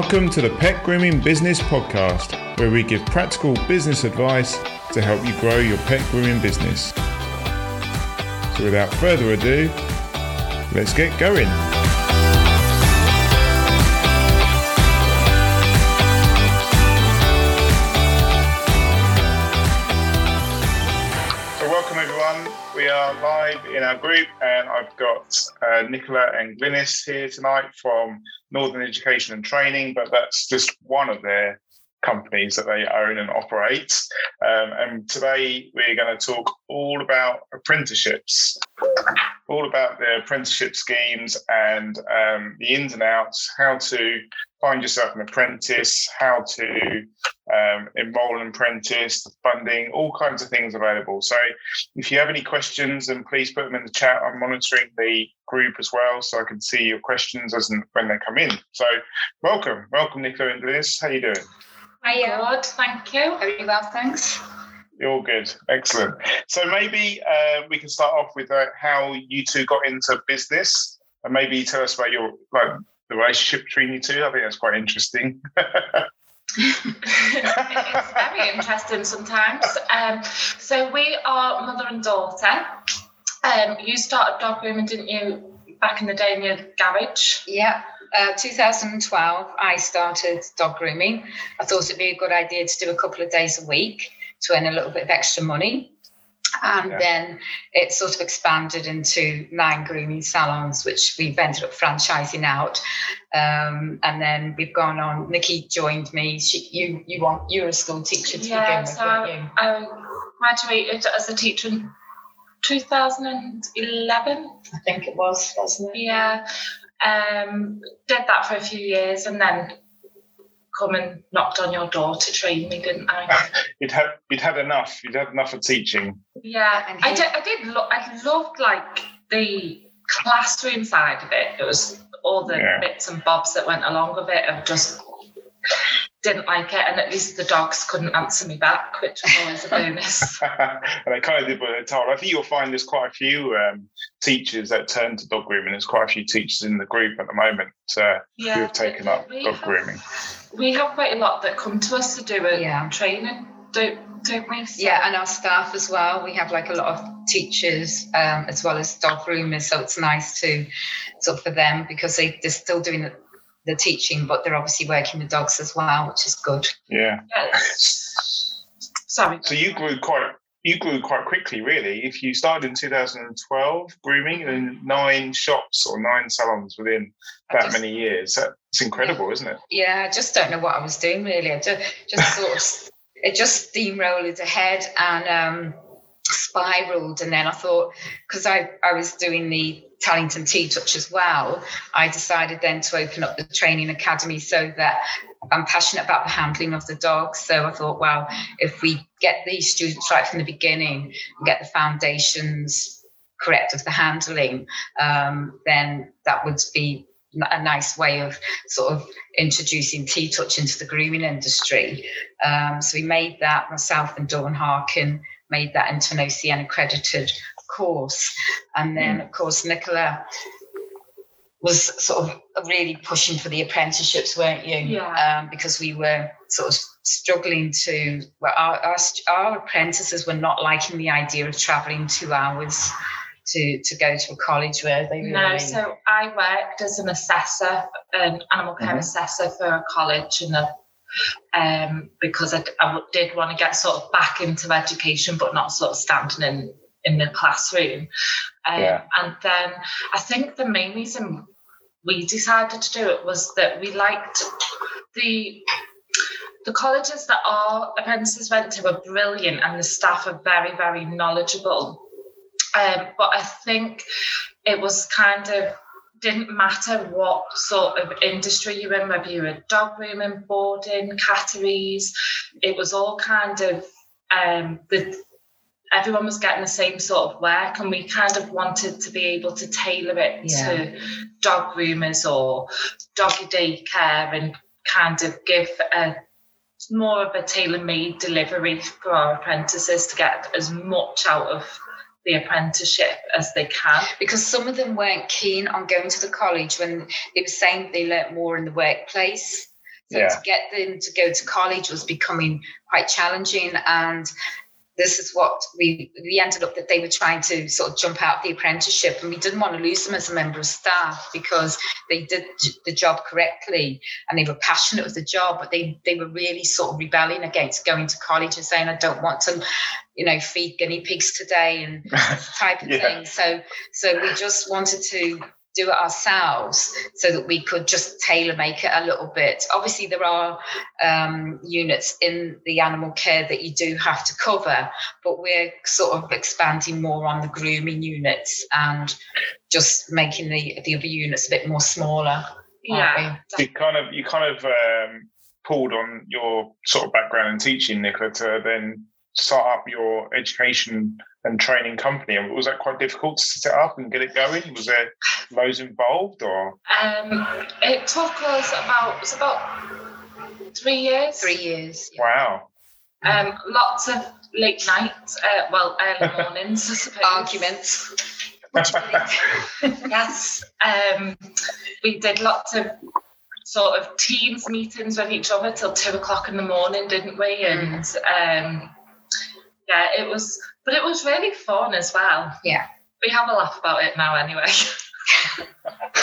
Welcome to the Pet Grooming Business Podcast, where we give practical business advice to help you grow your pet grooming business. So, without further ado, let's get going. In our group, and I've got uh, Nicola and Glynis here tonight from Northern Education and Training, but that's just one of their companies that they own and operate. Um, and today we're going to talk all about apprenticeships, all about the apprenticeship schemes and um, the ins and outs, how to find yourself an apprentice, how to um, enroll an apprentice, the funding, all kinds of things available. So if you have any questions, then please put them in the chat. I'm monitoring the group as well, so I can see your questions as and when they come in. So welcome, welcome, Nicola and Liz. How you doing? Hiya. Good, thank you. Very well, thanks. You're all good, excellent. So maybe uh, we can start off with uh, how you two got into business, and maybe tell us about your like the relationship between you two. I think that's quite interesting. it's very interesting sometimes. Um, so we are mother and daughter. Um, you started dog grooming, didn't you, back in the day in your garage? Yeah. Uh, 2012, I started dog grooming. I thought it'd be a good idea to do a couple of days a week to earn a little bit of extra money. And yeah. then it sort of expanded into nine grooming salons, which we've ended up franchising out. Um, and then we've gone on. Nikki joined me. She, you, you want you're a school teacher to yeah, begin with, so I graduated as a teacher in 2011. I think it was, wasn't it? Yeah. Um, did that for a few years, and then come and knocked on your door to train me, didn't I? you'd had you'd had enough. You'd had enough of teaching. Yeah, I did. I did. Lo- I loved like the classroom side of it. It was all the yeah. bits and bobs that went along with it of just didn't like it, and at least the dogs couldn't answer me back, which was always a bonus. and I kind of did what they told. I think you'll find there's quite a few um, teachers that turn to dog grooming. There's quite a few teachers in the group at the moment uh, yeah, who have taken up dog have, grooming. We have quite a lot that come to us to do a yeah. training, don't don't we? So. Yeah, and our staff as well. We have like a lot of teachers um, as well as dog groomers, so it's nice to sort of for them because they, they're still doing the teaching, but they're obviously working with dogs as well, which is good. Yeah. Sorry. So you grew quite you grew quite quickly, really. If you started in 2012 grooming in nine shops or nine salons within that just, many years, that's incredible, isn't it? Yeah, I just don't know what I was doing really. I just, just sort of it just steamrolled ahead and um, spiraled, and then I thought because I I was doing the Tellington T-Touch as well, I decided then to open up the training academy so that I'm passionate about the handling of the dogs. So I thought, well, if we get these students right from the beginning and get the foundations correct of the handling, um, then that would be a nice way of sort of introducing T-Touch into the grooming industry. Um, so we made that myself and Dawn Harkin made that into an OCN accredited course. And then, mm. of course, Nicola was sort of really pushing for the apprenticeships, weren't you? Yeah. Um, because we were sort of struggling to, well, our, our, our apprentices were not liking the idea of traveling two hours to, to go to a college where they no so i worked as an assessor an animal care mm-hmm. assessor for a college and a um, because I, I, did want to get sort of back into education, but not sort of standing in in the classroom. Um, yeah. And then I think the main reason we decided to do it was that we liked the the colleges that our apprentices went to were brilliant and the staff are very very knowledgeable um, but i think it was kind of didn't matter what sort of industry you were in whether you were dog grooming boarding catteries it was all kind of um, the everyone was getting the same sort of work and we kind of wanted to be able to tailor it yeah. to dog groomers or doggy daycare and kind of give a more of a tailor-made delivery for our apprentices to get as much out of the apprenticeship as they can. Because some of them weren't keen on going to the college when they were saying they learnt more in the workplace. So Yeah. to get them to go to college was becoming quite challenging. And this is what we we ended up that they were trying to sort of jump out the apprenticeship and we didn't want to lose them as a member of staff because they did the job correctly and they were passionate with the job but they they were really sort of rebelling against going to college and saying i don't want to you know feed guinea pigs today and type of Yeah. thing so so we just wanted to do it ourselves so that we could just tailor make it a little bit obviously there are um, units in the animal care that you do have to cover but we're sort of expanding more on the grooming units and just making the the other units a bit more smaller Yeah. you kind of you kind of um, pulled on your sort of background in teaching, Nicola, to then start up your education and training company. And was that quite difficult to set up and get it going? Was there loads involved, or Um, it took us about it was about three years. three years yeah. wow? Um, lots of late nights. Uh, well, early mornings, I suppose. arguments Yes. Um, we did lots of sort of teams meetings with each other till two o'clock in the morning, didn't we? And um, yeah, it was, but it was really fun as well. Yeah. We have a laugh about it now, anyway.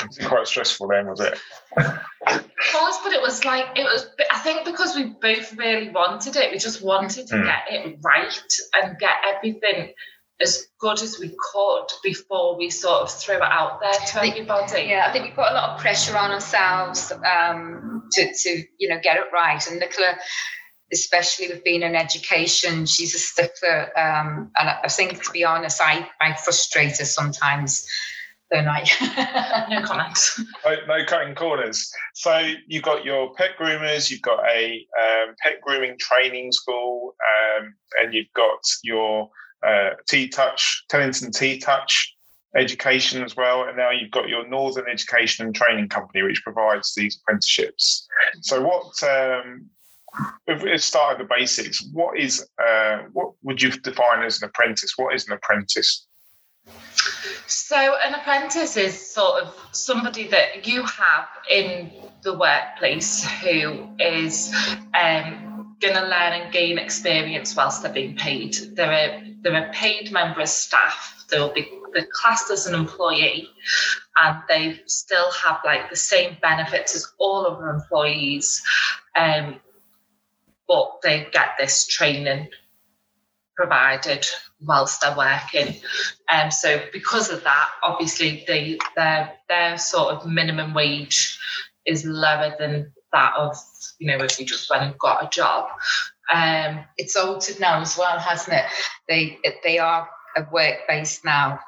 Was it quite stressful then? Was it? It was, but it was like it was. I think because we both really wanted it, we just wanted to Mm. get it right and get everything as good as we could before we sort of threw it out there to think- everybody. Yeah, I think we put a lot of pressure on ourselves um, to, to, you know, get it right. And Nicola, especially with being in education, she's a stickler. Um, and I I think, to be honest, I, I frustrate her sometimes, don't I? No comments. No, no cutting corners. So you've got your pet groomers, you've got a um, pet grooming training school, um, and you've got your uh, T Touch, Tellington T Touch education as well, and now you've got your Northern Education and Training Company, which provides these apprenticeships. So what? Um, if we start at the basics, what is uh, what would you define as an apprentice? What is an apprentice? So, an apprentice is sort of somebody that you have in the workplace who is um, going to learn and gain experience whilst they're being paid. They're a, they're a paid member of staff. They'll be they're classed as an employee and they still have like the same benefits as all other employees. Um, but they get this training provided whilst they're working. Um, so because of that, obviously they their their sort of minimum wage is lower than that of you know if you just went and got a job. Um, it's altered now as well, hasn't it? They they are a work based now,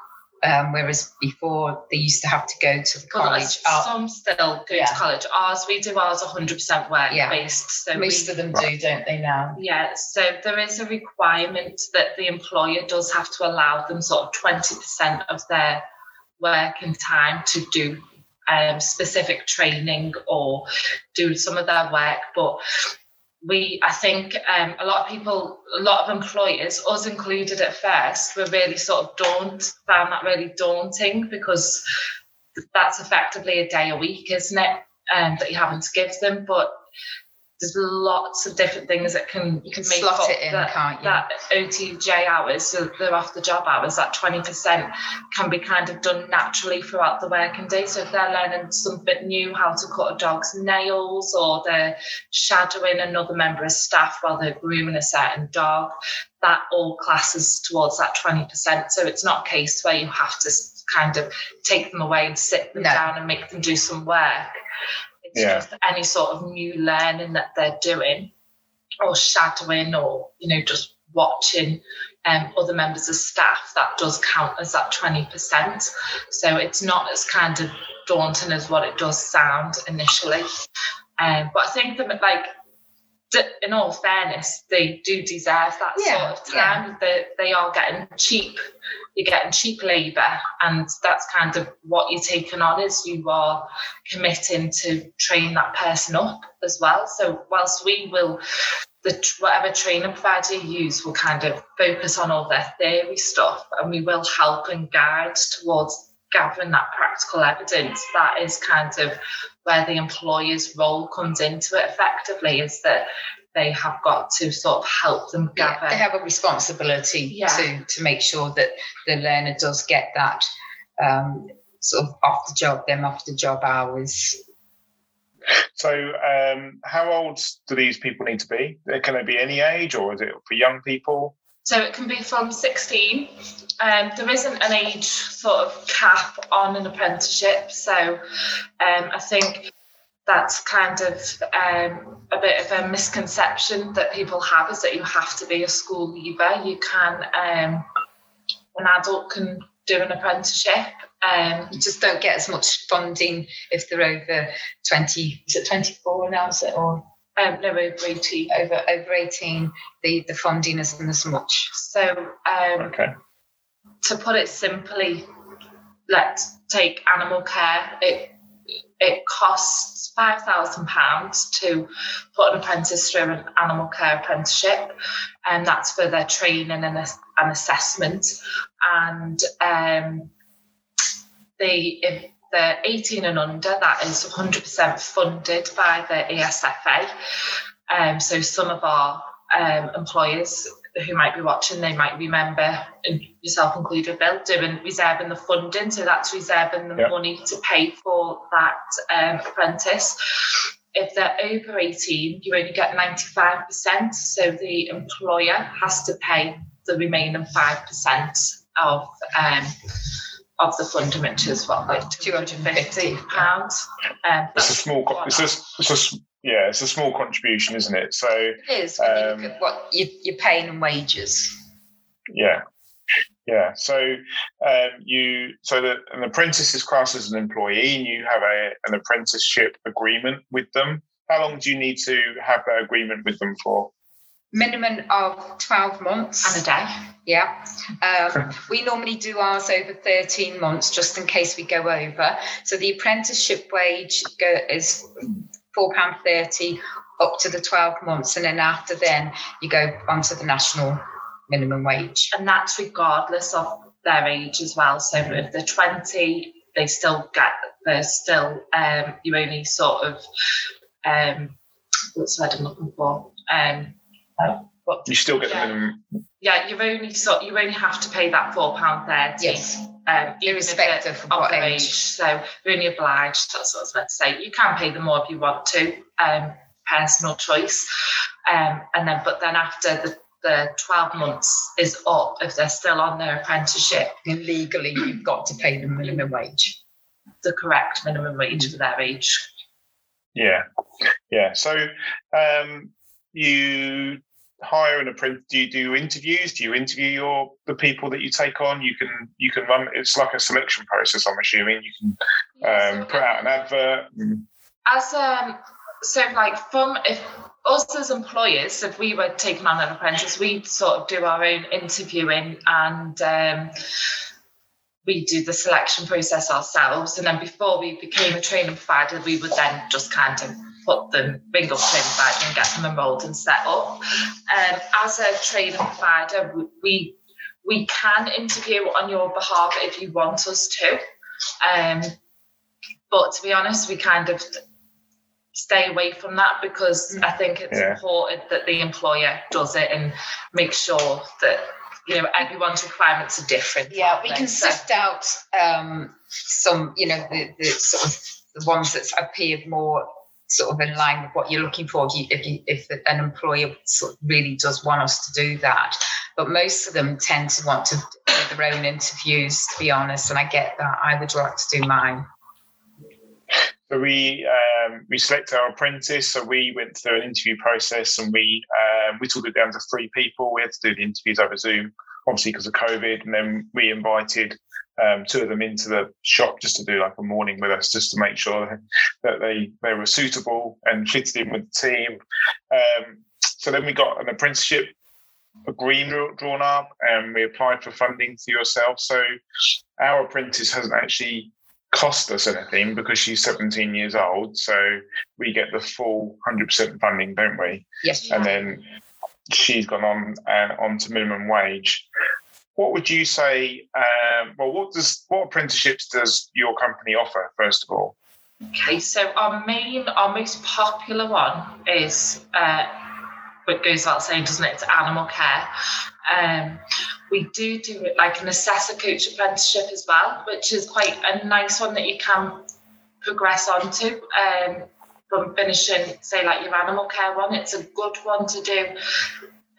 um, whereas before they used to have to go to the college. Uh, some still go yeah. to college. Ours we do ours 100% work Yeah. based. So most we, of them do, don't they now? Yeah, so there is a requirement that the employer does have to allow them sort of 20% of their working time to do um, specific training or do some of their work. But we, I think um, a lot of people, a lot of employers, us included at first, were really sort of daunt, found that really daunting because that's effectively a day a week, isn't it? Um, that you're having to give them. But there's lots of different things that can You can make slot it in, that, can't you? that OTJ hours, so they're off the job hours, that 20% can be kind of done naturally throughout the working day. So if they're learning something new, how to cut a dog's nails, or they're shadowing another member of staff while they're grooming a certain dog, that all classes towards that 20%. So it's not a case where you have to kind of take them away and sit them No. down and make them do some work. Yeah. just any sort of new learning that they're doing or shadowing or, you know, just watching um, other members of staff, that does count as that 20%. So it's not as kind of daunting as what it does sound initially. Um, but I think that, like, in all fairness, they do deserve that Yeah, sort of time. They, they are getting cheap. You're getting cheap labour, and that's kind of what you're taking on. Is you are committing to train that person up as well. So whilst we will, the whatever training provider you use will kind of focus on all their theory stuff, and we will help and guide towards gathering that practical evidence. That is kind of where the employer's role comes into it effectively is that they have got to sort of help them gather. Yeah, they have a responsibility Yeah. to to make sure that the learner does get that um, sort of off the job, them off the job hours. So, um, how old do these people need to be? Can they be any age, or is it for young people? So it can be from 16. Um, there isn't an age sort of cap on an apprenticeship. So um, I think that's kind of um, a bit of a misconception that people have is that you have to be a school leaver. You can, um, an adult can do an apprenticeship. Um, You just don't get as much funding if they're over 20, is it 24 now, is it? Or um, no, over 18. over over 18, the, the funding isn't as much. So um, Okay. to put it simply, let's take animal care. It it costs five thousand pounds to put an apprentice through an animal care apprenticeship, and that's for their training and and assessment. And um, the they're 18 and under, that is 100% funded by the ESFA. Um, so some of our um, employers who might be watching, they might remember, and yourself included, Bill, doing reserving the funding. So that's reserving the Yeah. money to pay for that um, apprentice. If they're over 18, you only get 95%. So the employer has to pay the remaining 5% of um, of the which is what, like 250 pounds. Um, It's a small. co- It's a, it's a yeah. It's a small contribution, isn't it? So It is when you Um, look at what you, you're paying in wages. yeah, yeah. So um, you so that an apprentice is classed as an employee, and you have a an apprenticeship agreement with them. How long do you need to have that agreement with them for? Minimum of 12 months. and a day. Yeah. Um, we normally do ours over 13 months just in case we go over. So the apprenticeship wage go, is £4.30 up to the 12 months. And then after then, you go onto the national minimum wage. and that's regardless of their age as well. So if they're 20, they still get, they're still, um, you only sort of, um, what's the word I'm looking for? Um, uh, what, You still get Yeah. the minimum. yeah, you only sort, you only have to pay that four pound thirty. Yes. Um, Irrespective of what their age. So you're only obliged. That's what I was meant to say. You can pay them more if you want to. Um, personal choice. Um, and then, but then after the the 12 months is up, if they're still on their apprenticeship, And legally, you've got to pay the minimum wage. the correct minimum wage for their age. Yeah, yeah. So um, you hire an apprentice. Do you do interviews? Do you interview your the people that you take on? You can you can run. It's like a selection process. I'm assuming you can um, put out an advert. and- as um so like from if us as employers if we were taking on an apprentice we'd sort of do our own interviewing and um we do the selection process ourselves and then before we became a training provider we would then just kind of put them ring up training provider and get them enrolled and set up um, as a training provider we we can interview on your behalf if you want us to um, but to be honest we kind of stay away from that because I think it's Yeah. important that the employer does it and make sure that you know everyone's requirements are different. Yeah, we can So- sift out um, some, you know, the, the sort of the ones that appear more sort of in line with what you're looking for. If you, if, you, if an employer sort of really does want us to do that, but most of them tend to want to do their own interviews. To be honest, and I get that. I would like to do mine. So we um, we select our apprentice. So we went through an interview process, and we um, whittled it down to three people. We had to do the interviews over Zoom, obviously because of COVID, and then we invited um, two of them into the shop just to do like a morning with us, just to make sure that they they were suitable and fitted in with the team. Um, so then we got an apprenticeship agreement drawn up, and we applied for funding to yourself. So our apprentice hasn't actually cost us anything because she's 17 years old. So we get the full 100% funding, don't we? Yes, And then she's gone on uh, on to minimum wage. What would you say? Um, well, what does what apprenticeships does your company offer? First of all, Okay, so our main, our most popular one is, uh, what goes without saying, doesn't it? It's animal care. Um, we do do it like an assessor coach apprenticeship as well, which is quite a nice one that you can progress onto. Um, from finishing, say, like your animal care one, it's a good one to do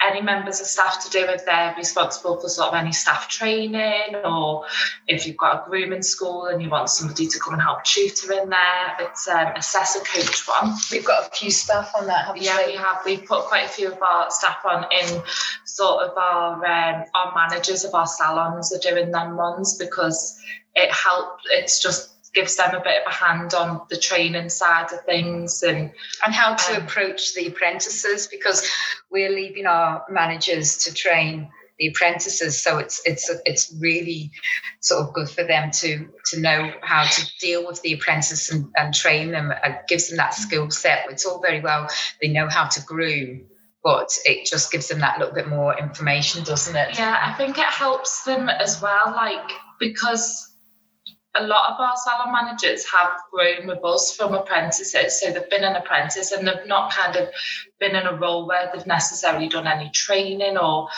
any members of staff to do if they're responsible for sort of any staff training or if you've got a grooming school and you want somebody to come and help tutor in there. It's um, assessor coach one. We've got a few staff on that, haven't Yeah, we? we have. We've put quite a few of our staff on in sort of our um, our managers of our salons are doing them ones because it helps. It's just gives them a bit of a hand on the training side of things and and how to Um, approach the apprentices because we're leaving our managers to train the apprentices so it's it's it's really sort of good for them to to know how to deal with the apprentices and, and train them. And gives them that skill set. It's all very well they know how to groom but it just gives them that little bit more information doesn't it? Yeah, I think it helps them as well, like because a lot of our salon managers have grown with us from apprentices. So they've been an apprentice and they've not kind of been in a role where they've necessarily done any training or,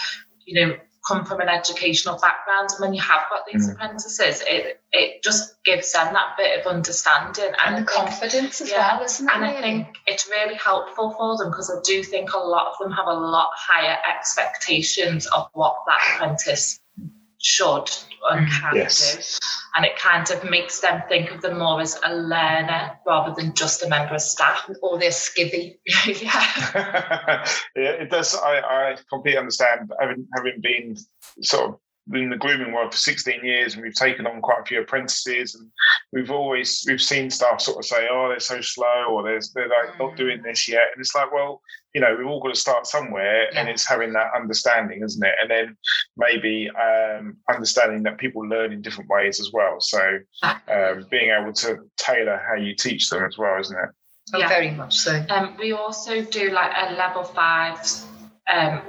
you know, come from an educational background. And when you have got these Mm. apprentices, it it just gives them that bit of understanding and I the think- confidence as yeah, well isn't it and I think it's really helpful for them because I do think a lot of them have a lot higher expectations of what that apprentice should and Mhm. can Yes. do. And it kind of makes them think of them more as a learner rather than just a member of staff. or they're skivvy yeah. yeah, it does. I, I completely understand. Having having been sort of in the grooming world for 16 years, and we've taken on quite a few apprentices, and we've always we've seen staff sort of say, "Oh, they're so slow," or "They're they're like not Mm. doing this yet," and it's like, well, you know, we've all got to start somewhere, and it's having that understanding, isn't it? And then maybe um, understanding that people learn in different ways as well. So um, being able to tailor how you teach them as well, isn't it? oh, Yeah. very much so Um, we also do like a level five um,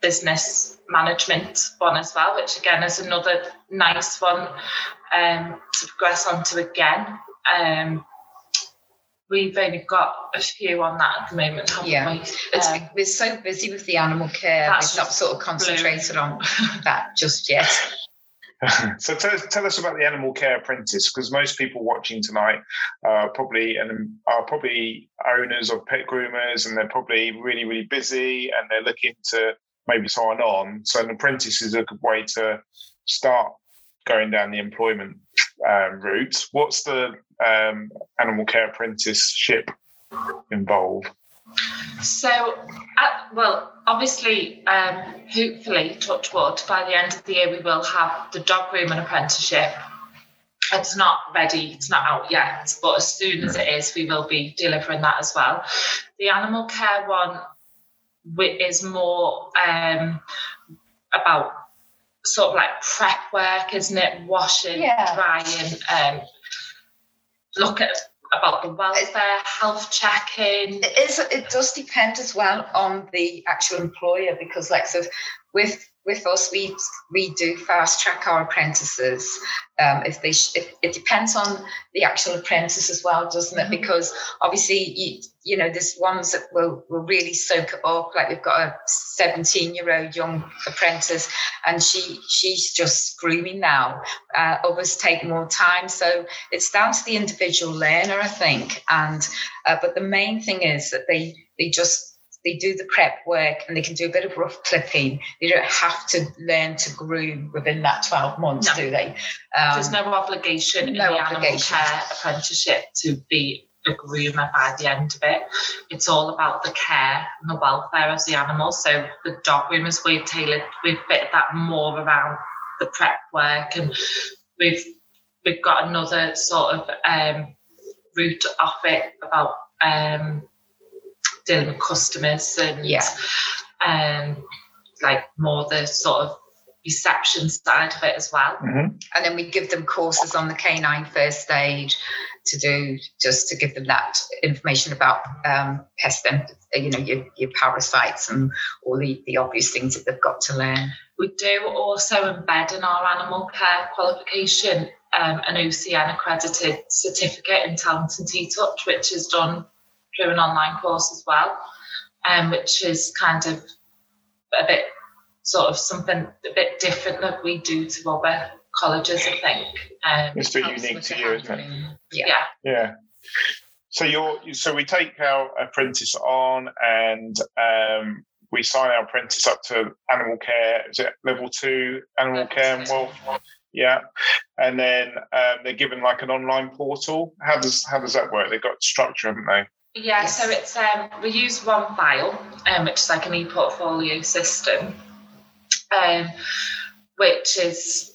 business management one as well, which again is another nice one um, to progress onto again. Um, we've only got a few on that at the moment, haven't Yeah. we? It's, Um, we're so busy with the animal care, we've not sort of concentrated on that just yet. so tell, us- tell us about the animal care apprentice because most people watching tonight are probably and are probably owners of pet groomers and they're probably really really busy and they're looking to maybe sign on so an apprentice is a good way to start going down the employment um, route what's the um, animal care apprenticeship involve So, uh, well, obviously, um, hopefully, touch wood, by the end of the year, we will have the dog grooming apprenticeship. It's not ready, it's not out yet, but as soon as it is, we will be delivering that as well. The animal care one is more um, about sort of like prep work, isn't it? Washing, Yeah. drying, um, look at about the welfare, health checking. It is. It does depend as well on the actual employer because, like, so with with us, we we do fast track our apprentices. Um, if they, sh- if, it depends on the actual apprentice as well, doesn't it? Mhm. Because obviously, you you know, there's ones that will will really soak it up. Like we've got a 17 year old young apprentice, and she she's just screaming now. Uh, others take more time, so it's down to the individual learner, I think. And uh, but the main thing is that they they just they do the prep work and they can do a bit of rough clipping. They don't have to learn to groom within that 12 months, No. do they? Um, There's no obligation in no the obligation. animal care apprenticeship to be a groomer by the end of it. It's all about the care and the welfare of the animal. So the dog groomers, we've tailored, we've fitted that more around the prep work, and we've we've got another sort of um, route off it about um, dealing with customers and Yeah. um, like more the sort of reception side of it as well. and then we give them courses on the canine first aid to do just to give them that information about um, pest and you know your, your parasites and all the, the obvious things that they've got to learn We do also embed in our animal care qualification um, an OCN accredited certificate in Tellington T-Touch, which is done through an online course as well, um, which is kind of a bit sort of something a bit different that we do to other colleges, I think. Um, it's still unique to you, isn't it? yeah. Yeah. Yeah. So you're so we take our apprentice on and um, we sign our apprentice up to animal care. Is it level two animal level care and welfare? Yeah, and then um, they're given like an online portal. How does how does that work? They've got structure, haven't they? Yeah, yes. so it's um, we use OneFile, um, which is like an e-portfolio system, um, which is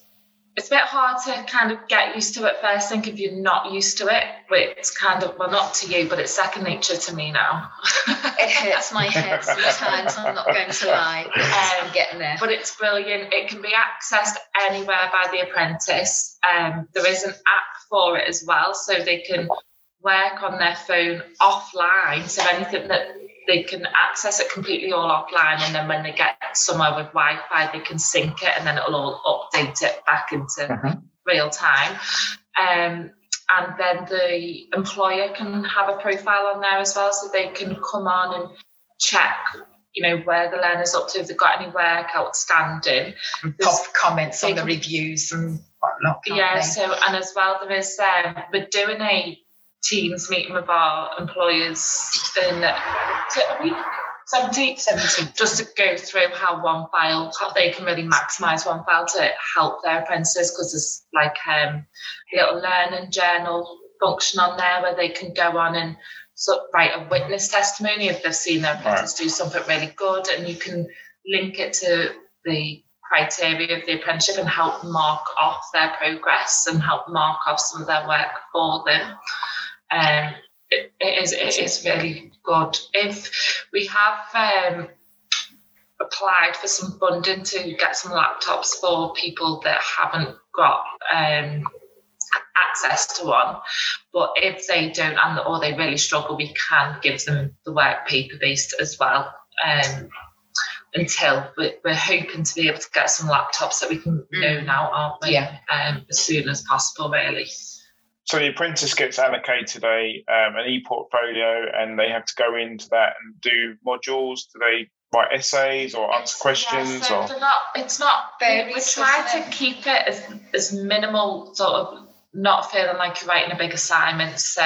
it's a bit hard to kind of get used to at first. I think if you're not used to it, it's kind of well, not to you, but it's second nature to me now. it hurts my head sometimes. I'm not going to lie. Um, I'm getting there, but it's brilliant. It can be accessed anywhere by the apprentice. Um, there is an app for it as well, so they can work on their phone offline. So anything that they can access it completely all offline and then when they get somewhere with wi-fi they can sync it and then it'll all update it back into mm-hmm. real time um, and then the employer can have a profile on there as well so they can come on and check you know where the learner's up to if they've got any work outstanding pop comments on the reviews and whatnot yeah they? so and as well there is um, we're doing a teams meeting with our employers in a week 17, 17, just to go through how OneFile, how they can really maximize OneFile to help their apprentices because there's like um, a little learning journal function on there where they can go on and sort of write a witness testimony if they've seen their apprentice right. do something really good and you can link it to the criteria of the apprenticeship and help mark off their progress and help mark off some of their work for them. Um, it, it is it is really good. If we have um, applied for some funding to get some laptops for people that haven't got um, access to one, but if they don't and or they really struggle, we can give them the work paper based as well. Um, until we're, we're, hoping to be able to get some laptops that we can know mm. now, aren't we? Yeah. Um, as soon as possible, really. So the apprentice gets allocated a um, an e-portfolio, and they have to go into that and do modules. Do they write essays or answer questions? Yeah, so or not, it's not. Very we try to keep it as as minimal sort of not feeling like you're writing a big assignment. So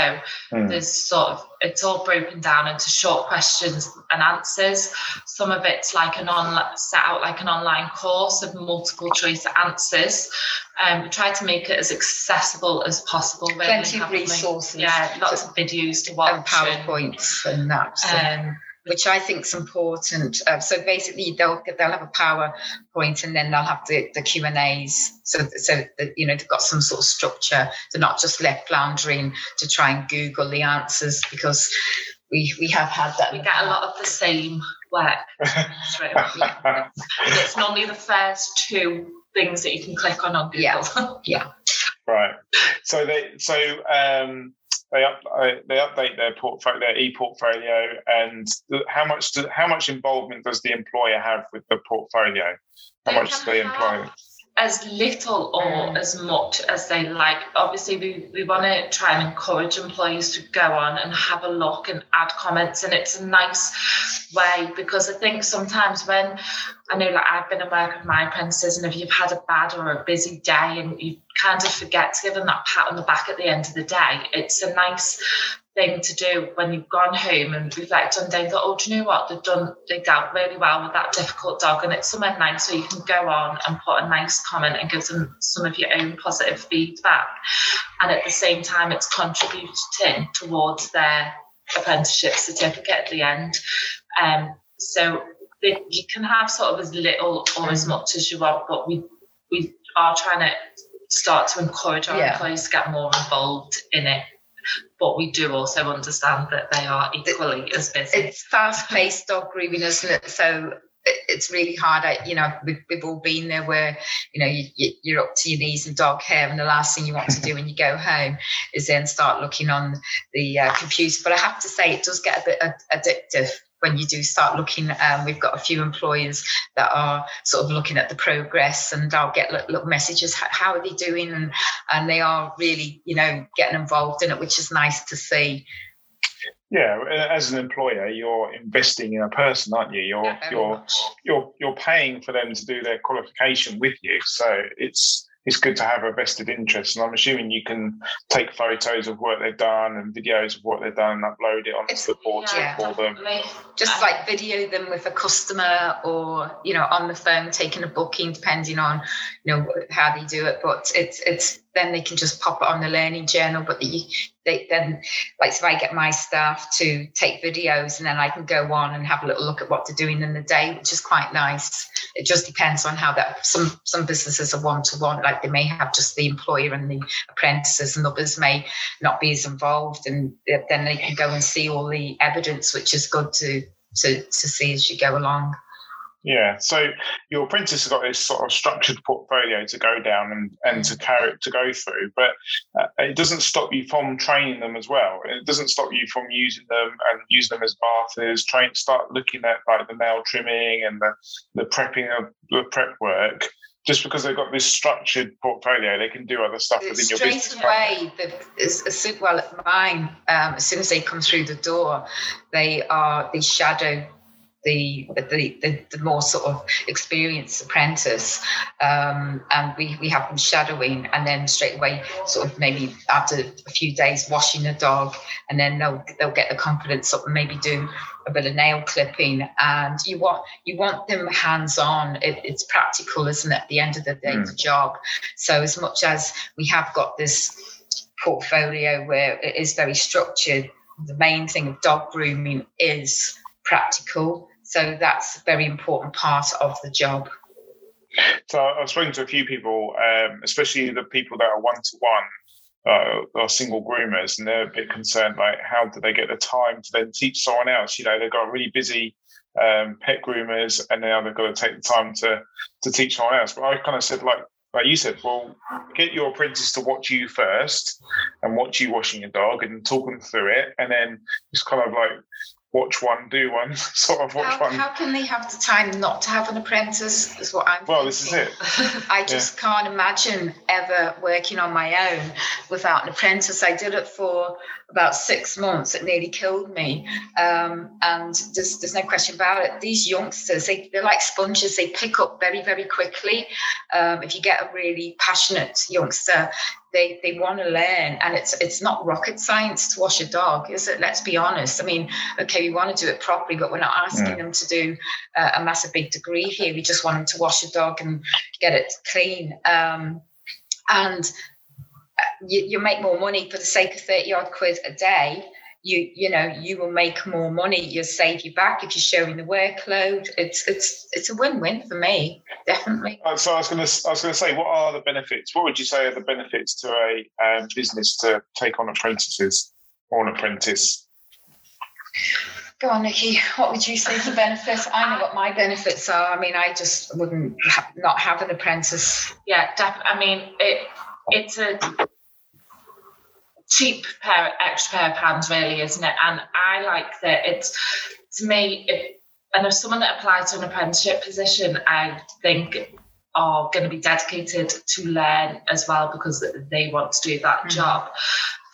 mm. there's sort of it's all broken down into short questions and answers. Some of it's like an online set out like an online course of multiple choice answers. Um, try to make it as accessible as possible. Plenty of resources. Yeah, lots of videos to watch. And PowerPoints and, and that. So. Um, which I think is important. Uh, so basically, they'll they'll have a PowerPoint and then they'll have the, the Q and A's. So so that, you know they've got some sort of structure. They're not just left floundering to try and Google the answers because we we have had that. We get a lot of the same work. it's normally the first two things that you can click on on Google. Yeah. yeah. Right. So they so um they up, they update their portfolio, their e-portfolio, and how much do, how much involvement does the employer have with the portfolio? How they much does the employer? As little or as much as they like. Obviously, we, we want to try and encourage employees to go on and have a look and add comments, and it's a nice way because I think sometimes when I know like I've been a work with my apprentices, and if you've had a bad or a busy day and you kind of forget to give them that pat on the back at the end of the day, it's a nice thing to do when you've gone home and reflect on day go, oh, do you know what? They've done, they dealt really well with that difficult dog. And it's somewhere nice where you can go on and put a nice comment and give them some of your own positive feedback. And at the same time, it's contributing towards their apprenticeship certificate at the end. Um, so you can have sort of as little or as much as you want, but we we are trying to start to encourage our yeah. employees to get more involved in it. But we do also understand that they are equally as busy. It's fast paced dog grooming, isn't it? So it's really hard. I, you know, we've, we've all been there where, you know, you, you're up to your knees in dog hair, and the last thing you want to do when you go home is then start looking on the uh, computer. But I have to say, it does get a bit addictive when you do start looking, um, we've got a few employers that are sort of looking at the progress, and I'll get little messages. How are they doing? And and they are really, you know, getting involved in it, which is nice to see. Yeah, as an employer, you're investing in a person, aren't you? You're yeah, you're much. you're you're paying for them to do their qualification with you. So it's it's good to have a vested interest. And I'm assuming you can take photos of what they've done and videos of what they've done and upload it onto it's, the portal yeah, for them. Just like video them with a customer or, you know, on the phone taking a booking, depending on, you know, how they do it. But it's it's then they can just pop it on the learning journal. But the, they then, like, if I get my staff to take videos and then I can go on and have a little look at what they're doing in the day, which is quite nice. It just depends on how that some some businesses are one to one, like they may have just the employer and the apprentices, and others may not be as involved, and then they can go and see all the evidence, which is good to to to see as you go along. Yeah, so your apprentice has got this sort of structured portfolio to go down and, and to carry to go through, but uh, it doesn't stop you from training them as well. It doesn't stop you from using them and use them as bathers. Train, start looking at like the nail trimming and the, the prepping of the prep work. Just because they've got this structured portfolio, they can do other stuff within your business. Straight away, the, as, as, well at mine, um, as soon as they come through the door, they are the shadow the the, the, the more sort of experienced apprentice, um, and we, we have them shadowing, and then straight away, sort of maybe after a few days, washing the dog, and then they'll they'll get the confidence up and maybe do a bit of nail clipping, and you want you want them hands on. It, it's practical, isn't it? At the end of the day, mm. the job. So as much as we have got this portfolio where it is very structured, the main thing of dog grooming is practical so that's a very important part of the job. So I've spoken to a few people, um, especially the people that are one to one or single groomers, and they're a bit concerned like how do they get the time to then teach someone else? You know, they've got really busy um, pet groomers, and now they've got to take the time to to teach someone else. But I kind of said like like you said, well, get your apprentice to watch you first and watch you washing your dog and talk them through it, and then just kind of like watch one, do one, sort of watch how, one. How can they have the time not to have an apprentice? Is what I'm. Well, thinking. this is it. I just yeah. can't imagine ever working on my own without an apprentice. I did it for about six months. It nearly killed me, um, and there's, there's no question about it. These youngsters, they, they're like sponges. They pick up very, very quickly. Um, if you get a really passionate youngster, they they want to learn and it's it's not rocket science to wash a dog is it? Let's be honest. I mean okay we want to do it properly but we're not asking yeah. them to do uh, a massive big degree here. We just want them to wash a dog and get it clean. Um, and uh, you, you make more money for the sake of 30 odd quid a day you you know you will make more money you'll save you back if you're showing the workload it's it's it's a win-win for me definitely uh, so i was going to i was going to say what are the benefits what would you say are the benefits to a um, business to take on apprentices or an apprentice Go on, Nikki. What would you say the benefits? I know what my benefits are. I mean, I just wouldn't ha- not have an apprentice. Yeah, definitely. I mean, it it's a cheap pair extra pair of hands really isn't it and i like that it's to me if, and if someone that applies to an apprenticeship position i think are going to be dedicated to learn as well because they want to do that mm-hmm. job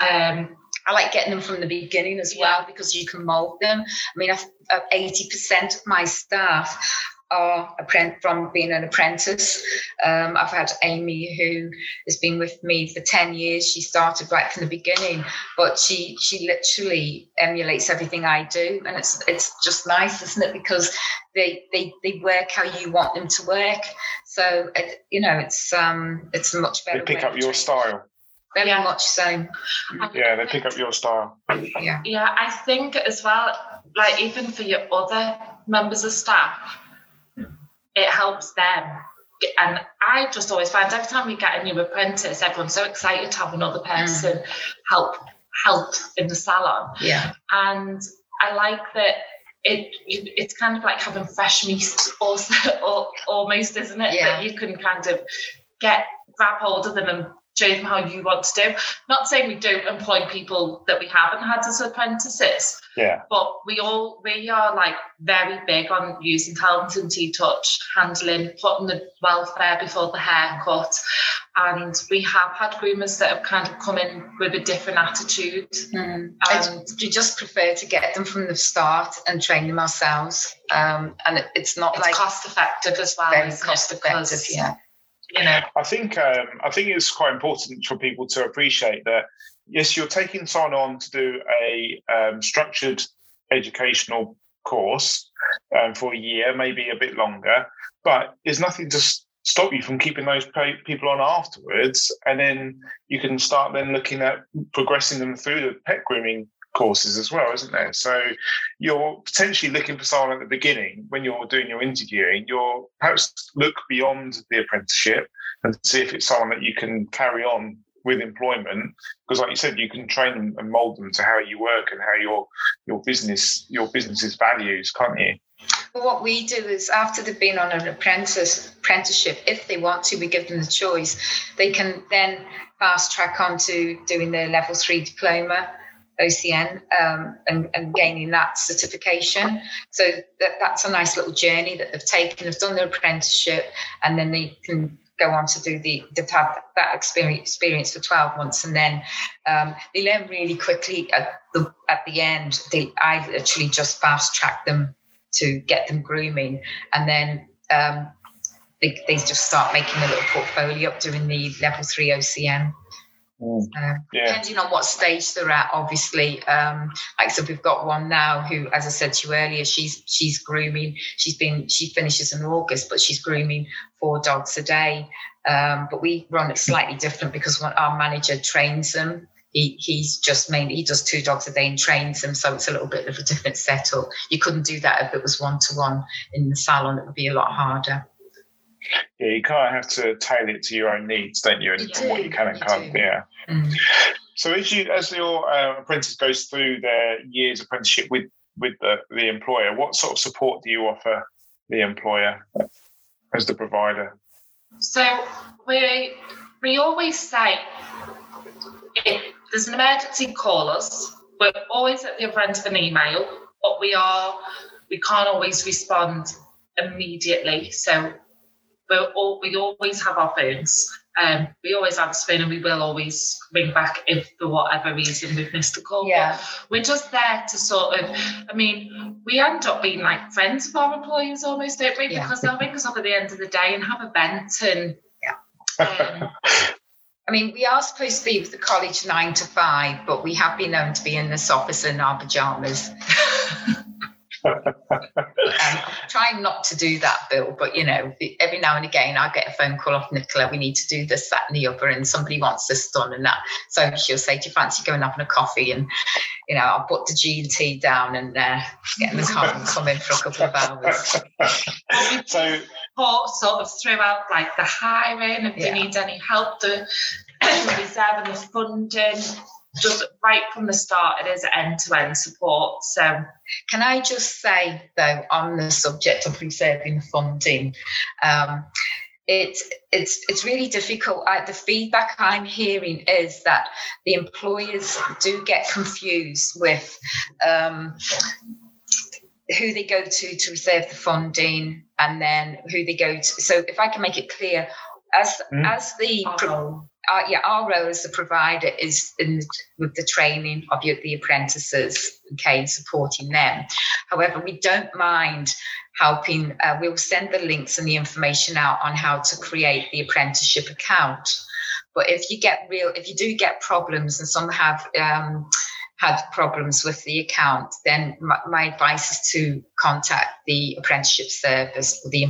um, I like getting them from the beginning as well because you can mold them. I mean, 80% of my staff are from being an apprentice. Um, I've had Amy who has been with me for 10 years. She started right from the beginning, but she she literally emulates everything I do. And it's it's just nice, isn't it? Because they they, they work how you want them to work. So it, you know, it's um it's much better. They pick up your style. Very yeah. much so. Yeah, they pick up your style. Yeah. Yeah, I think as well, like even for your other members of staff, it helps them. And I just always find every time we get a new apprentice, everyone's so excited to have another person mm. help help in the salon. Yeah. And I like that it it's kind of like having fresh meat also almost, isn't it? Yeah. That you can kind of get grab hold of them and show them how you want to do. Not saying we don't employ people that we haven't had as apprentices. Yeah. But we all we are like very big on using Tellington T-Touch, handling, putting the welfare before the haircut. And we have had groomers that have kind of come in with a different attitude. Mm. And we just prefer to get them from the start and train them ourselves. Um, and it, it's not it's like cost effective as well. very cost effective, yeah. You know, I think um, I think it's quite important for people to appreciate that. Yes, you're taking someone on to do a um, structured educational course um, for a year, maybe a bit longer, but there's nothing to stop you from keeping those people on afterwards, and then you can start then looking at progressing them through the pet grooming courses as well, isn't there? So you're potentially looking for someone at the beginning when you're doing your interviewing. You're perhaps look beyond the apprenticeship and see if it's someone that you can carry on with employment because like you said you can train them and mold them to how you work and how your your business your business's values can't you what we do is after they've been on an apprentice apprenticeship, if they want to, we give them the choice. They can then fast track on to doing their level three diploma, OCN, um, and, and gaining that certification. So that, that's a nice little journey that they've taken. They've done their apprenticeship, and then they can go on to do the they've had that experience experience for 12 months and then um, they learn really quickly at the at the end they i literally just fast track them to get them grooming and then um, they, they just start making a little portfolio up doing the level three ocn Mm. uh, yeah. depending on what stage they're at obviously um like so we've got one now who as i said to you earlier she's she's grooming. She's been she finishes in august but she's grooming four dogs a day. Um but we run it slightly different because when our manager trains them. He, he's just mainly he does two dogs a day and trains them so it's a little bit of a different setup. You couldn't do that if it was one-to-one in the salon. It would be a lot harder yeah you kind of have to tailor it to your own needs don't you and, You and what you can and you can't do. yeah Mm. so as you as your uh, apprentice goes through their years apprenticeship with with the, the employer what sort of support do you offer the employer as the provider So we we always say if there's an emergency, call us. We're always at the other end of an email, but we are we can't always respond immediately. So we're all, we always have our phones. Um, we always answer phone and we will always ring back if for whatever reason we've missed a call. yeah We're just there to sort of, I mean, we end up being like friends of our employees almost, don't we? Yeah. Because they'll ring us up at the end of the day and have a vent and um, I mean, we are supposed to be with the college nine to five, but we have been known to be in this office in our pajamas. um, trying not to do that, Bill, but you know, every now and again I get a phone call off Nicola, we need to do this, that, and the other, and somebody wants this done and that. So she'll say, Do you fancy going and having a coffee? And you know, I'll put the G and T down and uh, get in the car and come in for a couple of hours. so sort of throughout like the hiring, if Yeah. they need any help, the reserving the funding, just right from the start, it is end to end support. So Can I just say, though, on the subject of reserving funding, um, it's it's it's really difficult. I, the feedback I'm hearing is that the employers do get confused with um, who they go to to reserve the funding, and then who they go to. So, if I can make it clear, as Mm. as the uh, yeah, our role as the provider is in with the training of your, the apprentices, okay, and supporting them. However, we don't mind helping. Uh, we'll send the links and the information out on how to create the apprenticeship account. But if you get real, if you do get problems, and some have um, had problems with the account, then my, my advice is to contact the apprenticeship service, or the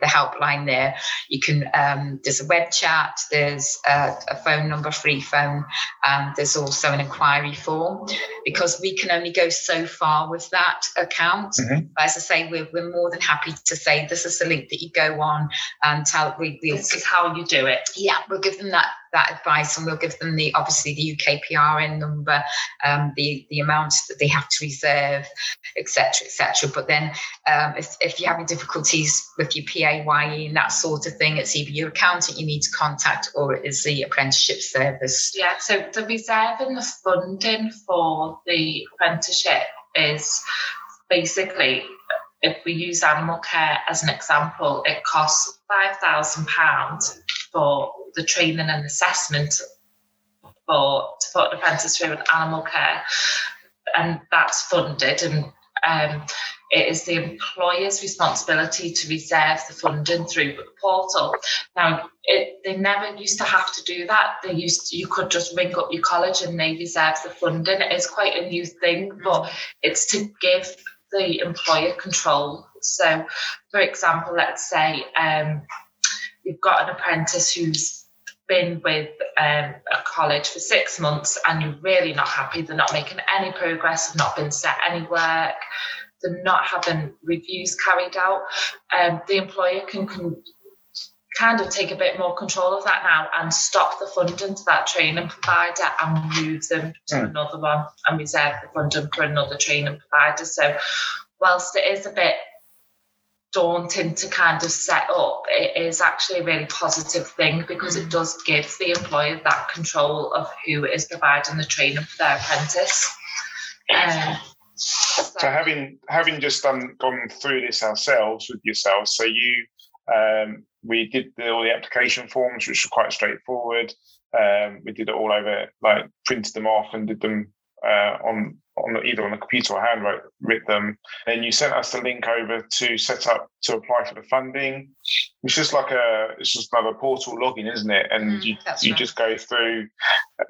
the helpline there you can um, there's a web chat there's a, a phone number free phone and there's also an inquiry form because we can only go so far with that account Mhm. but as i say we're, we're more than happy to say this is the link that you go on and tell we, we'll this is how you do it. yeah, we'll give them that that advice, and we'll give them the obviously the UK PRN number, um, the the amount that they have to reserve, etc., etc. But then, um, if if you're having difficulties with your PAYE and that sort of thing. It's either your accountant you need to contact or it is the apprenticeship service. Yeah, so the reserving the funding for the apprenticeship is basically if we use animal care as an example, it costs five thousand pounds for the training and assessment for to put an apprentice through an animal care, and that's funded and. Um, it is the employer's responsibility to reserve the funding through the portal. Now, it, they never used to have to do that. They used to, you could just ring up your college and they reserve the funding. It is quite a new thing, but it's to give the employer control. So, for example, let's say um, you've got an apprentice who's been with um, a college for six months and you're really not happy, they're not making any progress, have not been set any work, they're not having reviews carried out, um, the employer can, can kind of take a bit more control of that now and stop the funding to that training provider and move them to mm. another one and reserve the funding for another training provider. So, whilst it is a bit daunting to kind of set up, it is actually a really positive thing because it does give the employer that control of who is providing the training for their apprentice. Um, so, so having having just done gone through this ourselves with yourselves, so you um, we did the, all the application forms, which were quite straightforward. Um, we did it all over, like printed them off and did them uh, on on the, either on the computer or handwrote writ them. Then you sent us the link over to set up to apply for the funding. It's just like a it's just another portal login, isn't it? And mm, you you right. just go through,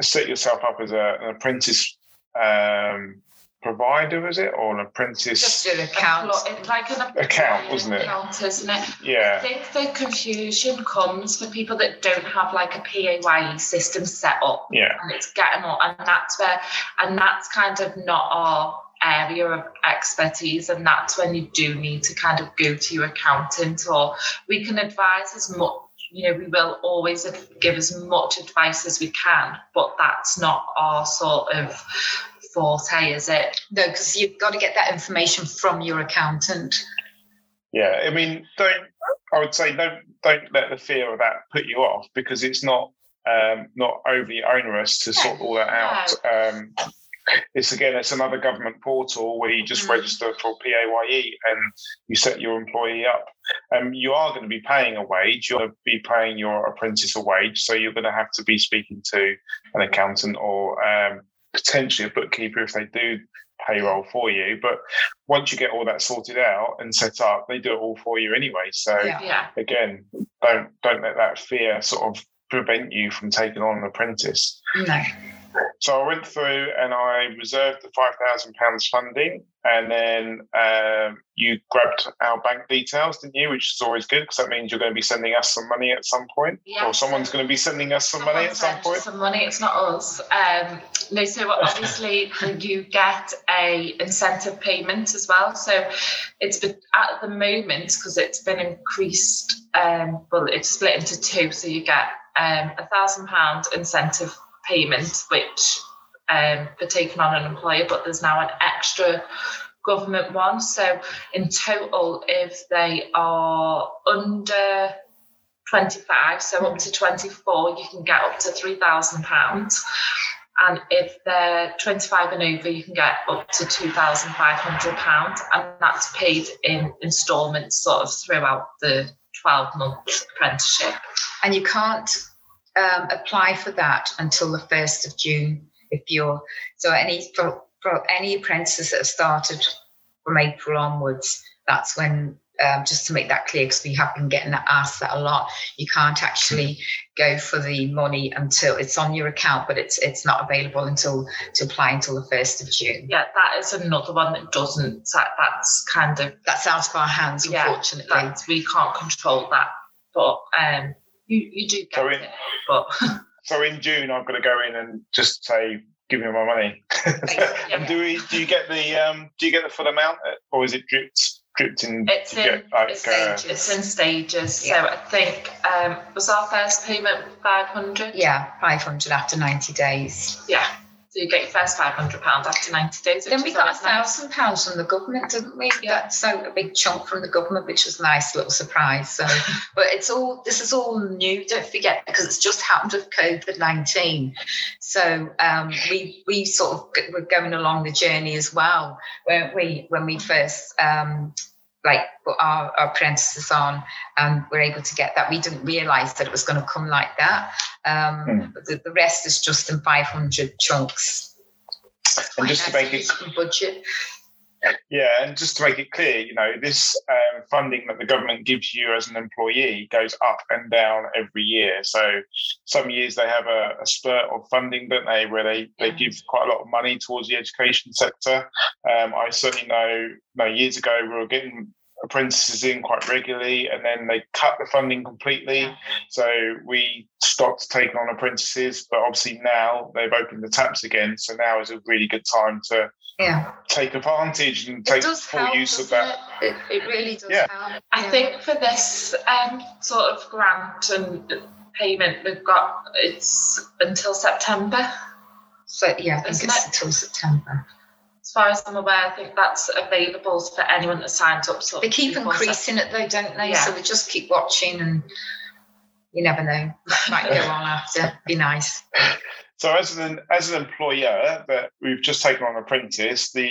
set yourself up as a, an apprentice um, provider, is it, or an apprentice? Just an account, like an account, wasn't it? Account, isn't it? Yeah. I think the confusion comes for people that don't have like a PAYE system set up. Yeah. And it's getting all, and that's where, and that's kind of not our area of expertise and that's when you do need to kind of go to your accountant or we can advise as much you know we will always give as much advice as we can but that's not our sort of forte, is it? No, because you've got to get that information from your accountant. Yeah, I mean, don't. I would say don't don't let the fear of that put you off because it's not um, not overly onerous to sort all that out. No. Um, it's again, it's another government portal where you just mm. register for PAYE and you set your employee up. Um, you are going to be paying a wage. You're going to be paying your apprentice a wage, so you're going to have to be speaking to an accountant or um, potentially a bookkeeper if they do payroll for you. But once you get all that sorted out and set up, they do it all for you anyway. So yeah. again, don't don't let that fear sort of prevent you from taking on an apprentice. No. So I went through and I reserved the five thousand pounds funding, and then um, you grabbed our bank details, didn't you? Which is always good because that means you're going to be sending us some money at some point, yes. or someone's going to be sending us some money at some point. Some money, it's not us. Um, no, so obviously you get a incentive payment as well. So it's been at the moment because it's been increased. Um, well, it's split into two, so you get um, a thousand pound incentive payment, which um, for taking on an employer, but there's now an extra government one. So in total, if they are under 25, so up to 24, you can get up to £3,000. And if they're 25 and over, you can get up to £2,500. And that's paid in instalments sort of throughout the 12 month apprenticeship. And you can't um, apply for that until the 1st of June if you're so any for, for any apprentices that have started from April onwards, that's when um, just to make that clear, because we have been getting asked that a lot. You can't actually go for the money until it's on your account, but it's it's not available until to apply until the first of June. Yeah, that is another one that doesn't. That, that's kind of that's out of our hands, unfortunately. Yeah, we can't control that, but um, you you do get so in, it, but. so in June, I've got to go in and just say, give me my money. and do we? Do you get the? Um, do you get the full amount, or is it dripped? Dripped in. It's in, get, like, it's, uh, stages. it's in stages. Yeah. So I think um, was our first payment five hundred. Yeah, five hundred after ninety days. Yeah. So you get your first five hundred pounds after ninety days. Then we got a thousand pounds from the government, didn't we? Yeah. That's so a big chunk from the government, which was a nice little surprise. So, but it's all this is all new. Don't forget because it's just happened with COVID nineteen. So um, we we sort of were going along the journey as well, weren't we? When we first um, like put our, our apprentices on and we're able to get that. We didn't realise that it was going to come like that. Um, Hmm. But the, the rest is just in five hundred chunks. And just to make it budget. Yeah, and just to make it clear, you know, this um, funding that the government gives you as an employee goes up and down every year. So some years they have a, a spurt of funding, don't they, where they, they give quite a lot of money towards the education sector. Um, I certainly know, no, years ago we were getting apprentices in quite regularly, and then they cut the funding completely. So we stopped taking on apprentices, but obviously now they've opened the taps again. So now is a really good time to Yeah, take advantage and take full help. use of that. It? It, it really does Yeah. help. I Yeah. think for this um, sort of grant and payment, we've got it's until September. so. Yeah, I think Isn't it's it? until September. As far as I'm aware, I think that's available for anyone that signs up. So They keep before increasing it though, don't they? Yeah. So we just keep watching, and you never know. Might go on after. Be nice. So as an as an employer that we've just taken on an apprentice, the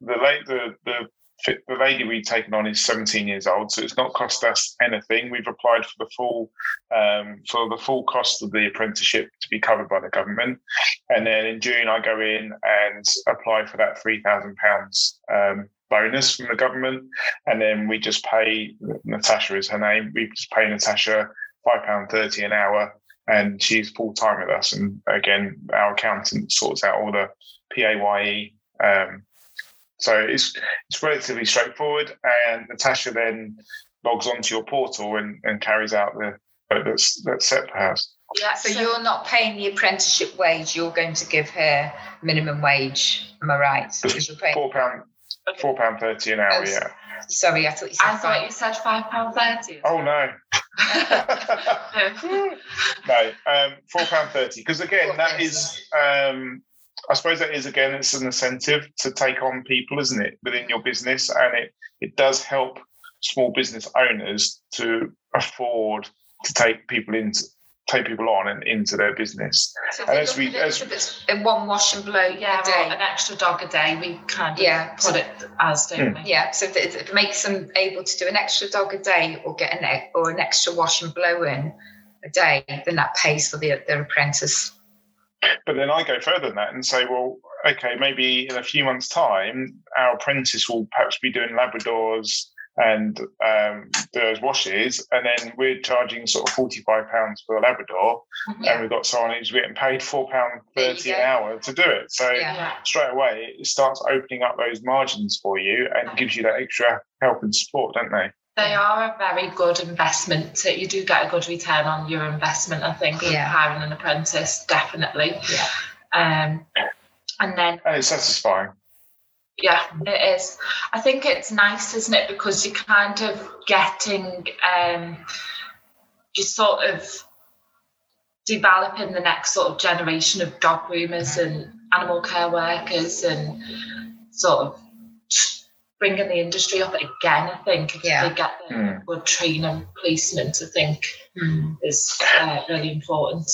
the late the the the lady we've taken on is 17 years old, so it's not cost us anything. We've applied for the full um, for the full cost of the apprenticeship to be covered by the government, and then in June I go in and apply for that three thousand pounds um, bonus from the government, and then we just pay Natasha is her name. We just pay Natasha five pound thirty an hour and she's full time with us. And again, our accountant sorts out all the PAYE. Um, so it's it's relatively straightforward. And Natasha then logs onto your portal and, and carries out the that's that's set for her. Yeah, So you're not paying the apprenticeship wage. You're going to give her minimum wage. Am I right? Because you're paying. Four pound four pound thirty an hour. Oh, Yeah. Sorry, I thought you said. I thought five. you said five pound thirty. Oh no. no, um, four pound thirty. Because again, that is, um, I suppose that is again, it's an incentive to take on people, isn't it, within your business, and it it does help small business owners to afford to take people into take people on and into their business. So if And we as we- as- as if it's in one wash and blow Yeah, a day. an extra dog a day. We kind of Yeah, put so- it as, don't hmm. we? Yeah, so if it, if it makes them able to do an extra dog a day or get an e- or an extra wash and blow in a day, then that pays for the, their apprentice. But then I go further than that and say, well, okay, maybe in a few months' time, our apprentice will perhaps be doing Labradors and um, those washes, and then we're charging sort of forty-five pounds for a Labrador, Mhm. and we've got someone who's getting paid four pound thirty an hour to do it. So Yeah. Yeah. straight away, it starts opening up those margins for you and gives you that extra help and support, don't they? They are a very good investment. So You do get a good return on your investment, I think, with Yeah. hiring an apprentice, definitely. Yeah. Um, and then, And it's satisfying. yeah, it is. I think it's nice, isn't it? Because you're kind of getting, um, you're sort of developing the next sort of generation of dog groomers and animal care workers and sort of bringing the industry up again, I think, if Yeah. they get the Mm. good training placement, I think Hmm. is uh, really important.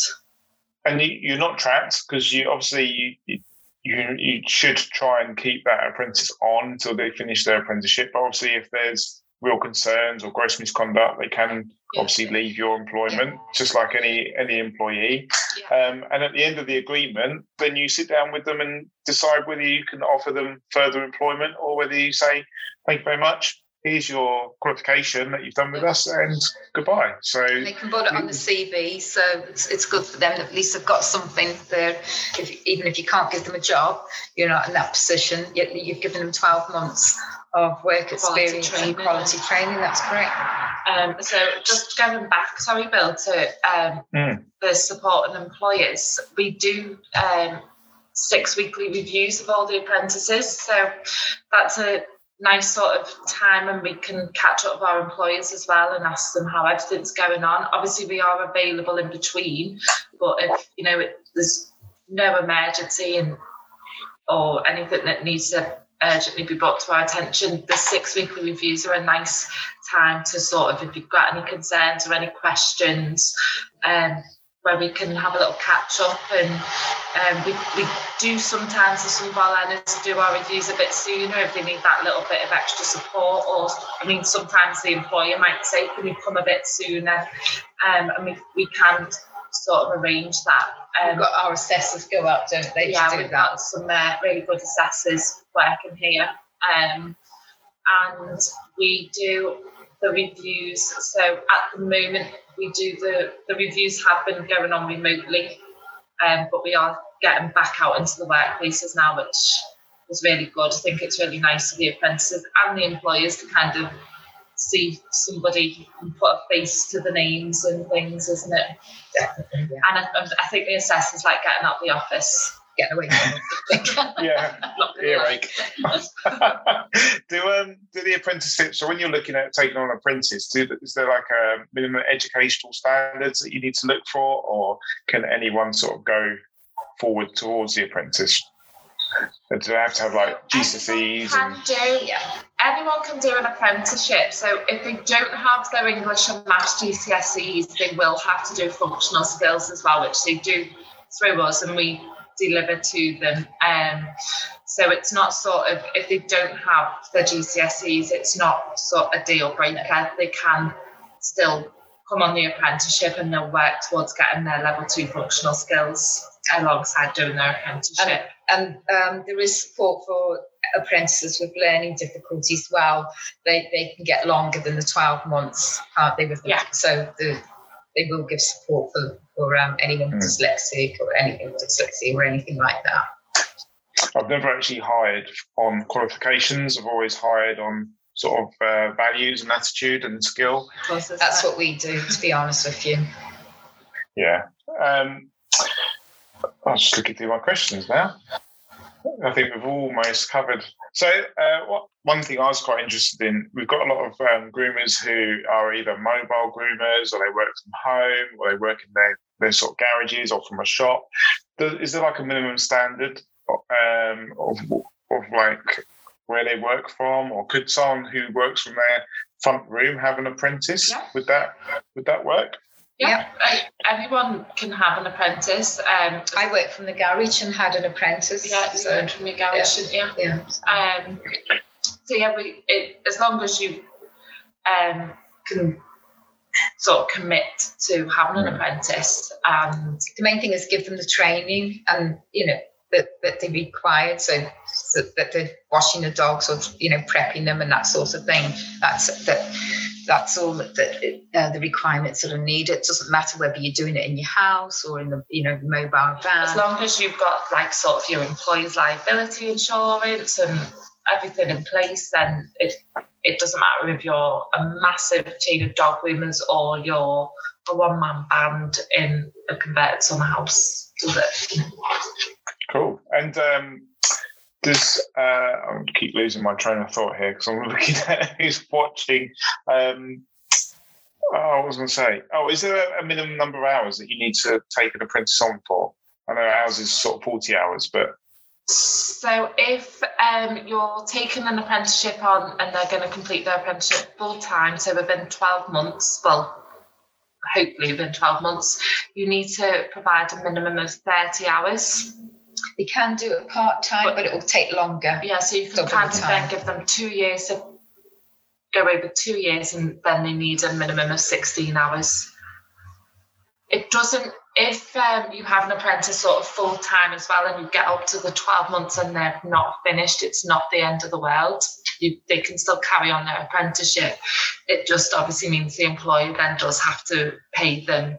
and you, you're not trapped because you obviously you, you you you should try and keep that apprentice on until they finish their apprenticeship. But obviously, if there's real concerns or gross misconduct, they can Yeah. obviously leave your employment, just like any any employee. Yeah. Um, and at the end of the agreement, then you sit down with them and decide whether you can offer them further employment or whether you say, "Thank you very much. Here's your qualification that you've done with us, and goodbye." So And they can put it on the CV, so it's, it's good for them. At least they've got something there. If, even if you can't give them a job, you're not in that position. Yet you've given them 12 months of work Quality experience training. and quality training. That's correct. Um, so just going back, sorry, Bill, to um, Mm. the supporting employers, we do um, six weekly reviews of all the apprentices. So that's a nice sort of time and we can catch up with our employers as well and ask them how everything's going on. Obviously, we are available in between, but if you know it, there's no emergency and or anything that needs to urgently be brought to our attention, the six weekly reviews are a nice time to sort of, if you've got any concerns or any questions, um, where we can have a little catch up and um, we, we do sometimes as some of our learners do our reviews a bit sooner if they need that little bit of extra support or I mean sometimes the employer might say can you come a bit sooner? Um, and we, we can sort of arrange that. Um, we've got our assessors go up, don't they? Yeah, we've that. got some uh, really good assessors working here. Um, and we do the reviews. So at the moment, we do the, the reviews have been going on remotely, um, but we are getting back out into the workplaces now, which is really good. I think it's really nice for the apprentices and the employers to kind of see somebody and put a face to the names and things, isn't it? Definitely. Yeah. And I, I think the assessors like getting out the office get away from yeah, earache. do um do the apprenticeship? So when you're looking at taking on an apprentice, do, is there like a minimum educational standards that you need to look for, or can anyone sort of go forward towards the apprentice? Do they have to have like GCSEs? And... do, yeah. Anyone can do an apprenticeship. So if they don't have their English and Maths GCSEs, they will have to do functional skills as well, which they do through us, and we deliver to them. Um, so it's not sort of if they don't have their GCSEs, it's not sort of a deal breaker. They can still come on the apprenticeship and they'll work towards getting their level two functional skills alongside doing their apprenticeship. And, and um, there is support for apprentices with learning difficulties. As well, they, they can get longer than the 12 months, can't they? With them? Yeah. So the, they will give support for, for um, anyone mm. dyslexic or anything with dyslexia or anything like that. I've never actually hired on qualifications. I've always hired on sort of uh, values and attitude and skill. That's what we do, to be honest with you. Yeah. Um, I'm just looking through my questions now. I think we've almost covered. So, uh, what one thing I was quite interested in, we've got a lot of um, groomers who are either mobile groomers, or they work from home, or they work in their, their sort of garages or from a shop. Is there like a minimum standard um, of, of like where they work from, or could someone who works from their front room have an apprentice? Yeah. Would that would that work? Yeah, everyone can have an apprentice. Um, I worked from the garage and had an apprentice. Yeah, you so, worked from your garage, yeah. yeah. yeah. Um, so yeah, we, it, as long as you um, can sort of commit to having an apprentice, and the main thing is give them the training and you know that, that they required. So, so that they're washing the dogs or you know prepping them and that sort of thing. That's that that's all that, that uh, the requirements sort of need. It doesn't matter whether you're doing it in your house or in the you know mobile van. As long as you've got like sort of your employee's liability insurance and everything in place, then it it doesn't matter if you're a massive chain of dog groomers or you're a one man band in a converted summer house. Does it? Cool. And um, does uh, I keep losing my train of thought here because I'm looking at who's watching. Um, oh, I was going to say, oh, is there a minimum number of hours that you need to take an apprentice on for? I know ours is sort of 40 hours, but. So if um, you're taking an apprenticeship on and they're going to complete their apprenticeship full time, so within 12 months, well, hopefully within 12 months, you need to provide a minimum of 30 hours. They can do it part time, but, but, it will take longer. Yeah, so you can kind of then give them two years to go over two years, and then they need a minimum of 16 hours. It doesn't, if um, you have an apprentice sort of full time as well, and you get up to the 12 months and they're not finished, it's not the end of the world. You, they can still carry on their apprenticeship. It just obviously means the employer then does have to pay them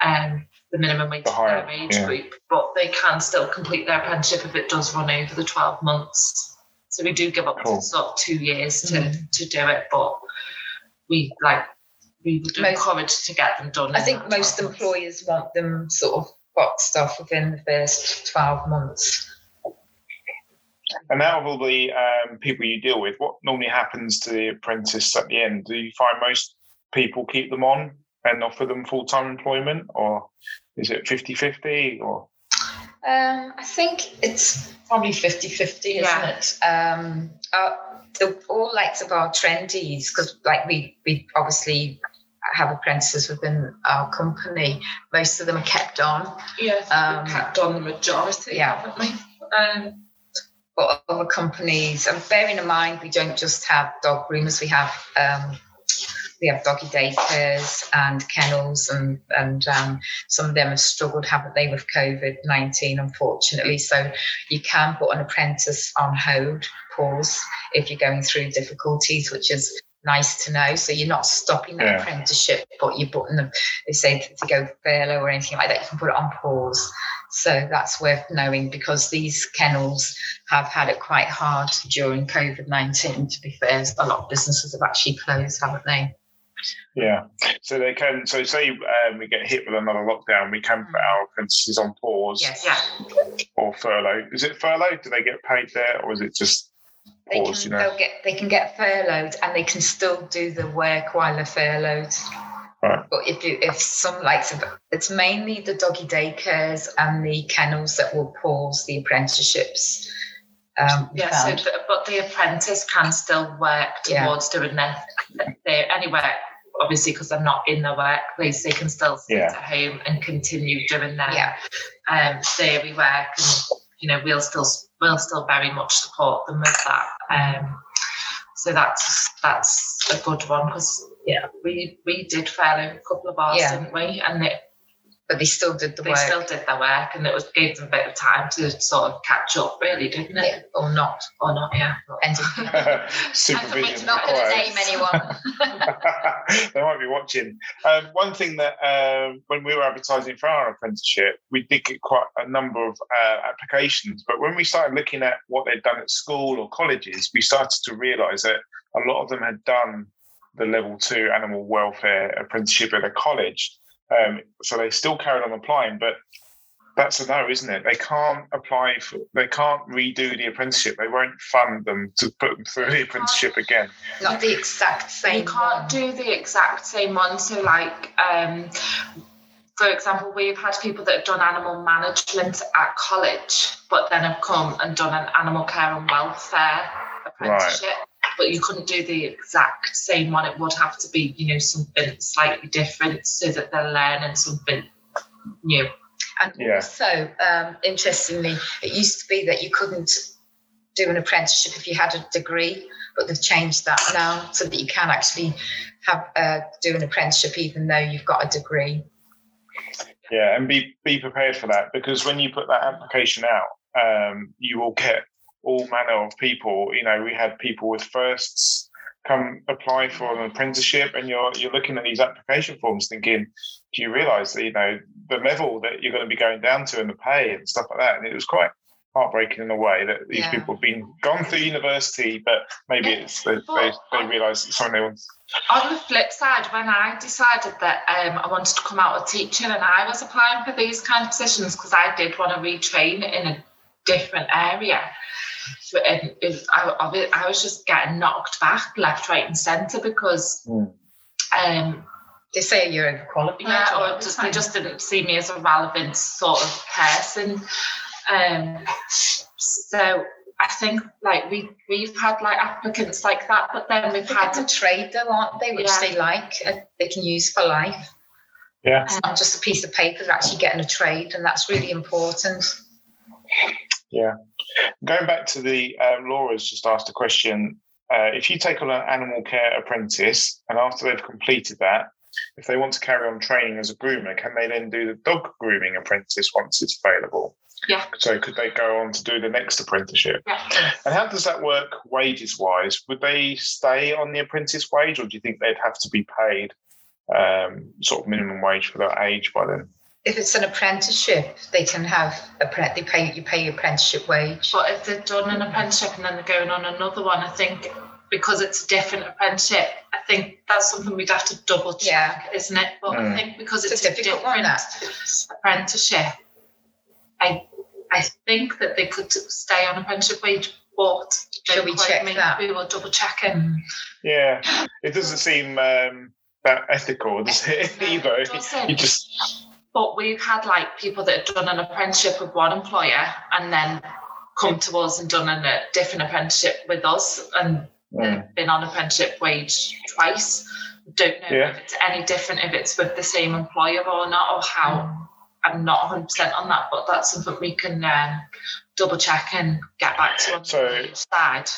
um, the minimum wage for their age yeah. group, but they can still complete their apprenticeship if it does run over the 12 months. So we do give up cool. to sort of two years to, mm. to do it, but we like we would most, encourage to get them done. I think most employers want them sort of boxed off within the first 12 months. And out of all the um, people you deal with, what normally happens to the apprentice at the end? Do you find most people keep them on and offer them full time employment, or is it 50 50 or? Um, I think it's probably 50 50, isn't Yeah. it? Um, uh, the, all likes of our trendies, because like we, we obviously have apprentices within our company, most of them are kept on. Yeah, Um, kept on the majority, yeah. haven't we? Um, But other companies, and bearing in mind, we don't just have dog groomers, we have um, we have doggy daycares and kennels, and and um, some of them have struggled, haven't they, with COVID nineteen, unfortunately. So you can put an apprentice on hold, pause, if you're going through difficulties, which is nice to know. So you're not stopping the Yeah. apprenticeship, but you're putting them. They say to go furlough or anything like that, you can put it on pause. So that's worth knowing because these kennels have had it quite hard during COVID 19. To be fair, a lot of businesses have actually closed, haven't they? Yeah. So they can. So say um, we get hit with another lockdown, we can put our apprentices on pause yeah, or furlough. Is it furlough? Do they get paid there, or is it just They pause? can, You know. get, they can get furloughed and they can still do the work while they're furloughed. Right. But if you, if some like it's mainly the doggy daycares and the kennels that will pause the apprenticeships. Um, yeah. So, found. but, but the apprentice can still work Yeah. towards doing their, their any work. Obviously, because they're not in the workplace, they can still sit Yeah. at home and continue doing their yeah, um, theory work, and you know we'll still we'll still very much support them with that. Um, so that's that's a good one because yeah, we we did fail a couple of ours, Yeah. didn't we? And they, but they still did the they work. still did their work, and it was gave them a bit of time to sort of catch up, really, didn't it? yeah, or not. Or not? Yeah. Depending. Supervision not going to name anyone. they might be watching. Um, one thing that um, when we were advertising for our apprenticeship, we did get quite a number of uh, applications. But when we started looking at what they'd done at school or colleges, we started to realise that a lot of them had done the level two animal welfare apprenticeship at a college. Um, so they still carried on applying, but that's a no, isn't it? They can't apply for, they can't redo the apprenticeship. They won't fund them to put them through the apprenticeship again. not the exact same. you can't one. do the exact same one. So, like, um, for example, we've had people that have done animal management at college, but then have come and done an animal care and welfare apprenticeship. But you couldn't do the exact same one. It would have to be, you know, something slightly different so that they're learning something new. And Yeah. also, um, interestingly, it used to be that you couldn't do an apprenticeship if you had a degree, but they've changed that now so that you can actually have uh, do an apprenticeship even though you've got a degree. Yeah, and be be prepared for that because when you put that application out, um, you will get all manner of people. You know, we had people with firsts come apply for an apprenticeship, and you're you're looking at these application forms, thinking, do you realise that you know the level that you're going to be going down to and the pay and stuff like that? And it was quite heartbreaking in a way that these Yeah. people have been gone through university, but maybe it's they they, they realise it's something they want. On the flip side, when I decided that um, I wanted to come out of teaching and I was applying for these kind of positions because I did want to retrain in a different area. So, and it, I, I was- I was just getting knocked back left, right, and centre because Mm. um, They say you're overqualified. yeah, or just, time. they just didn't see me as a relevant sort of person. Um, so I think like we we've had like applicants like that, but then we've They had get a trade though, aren't they? Which Yeah. they like, uh, they can use for life. Yeah. It's not just a piece of paper, they're actually getting a trade, and that's really important. Going back to the um, Laura's just asked a question. Uh, if you take on an animal care apprentice, and after they've completed that, if they want to carry on training as a groomer, can they then do the dog grooming apprentice once it's available? Yeah. So could they go on to do the next apprenticeship? yeah. And how does that work wages wise? Would they stay on the apprentice wage, or do you think they'd have to be paid um, sort of minimum wage for that age by then? If it's an apprenticeship, they can have a pre- they pay you pay your apprenticeship wage. But if they've done an apprenticeship and then they're going on another one, I think because it's a different apprenticeship, I think that's something we'd have to double check, Yeah. isn't it? But Mm. I think because It's a it's, difficult one, different that. apprenticeship, I I think that they could stay on apprenticeship wage, but Shall we check me, that? We will double check it. Yeah, it doesn't seem um, that ethical, does it? No, Either it you just but we've had like people that have done an apprenticeship with one employer and then come to us and done a different apprenticeship with us and Mm. been on apprenticeship wage twice. Don't know Yeah. if it's any different if it's with the same employer or not, or how. I'm not 100% on that, but that's something we can um, double check and get back to on So- the side.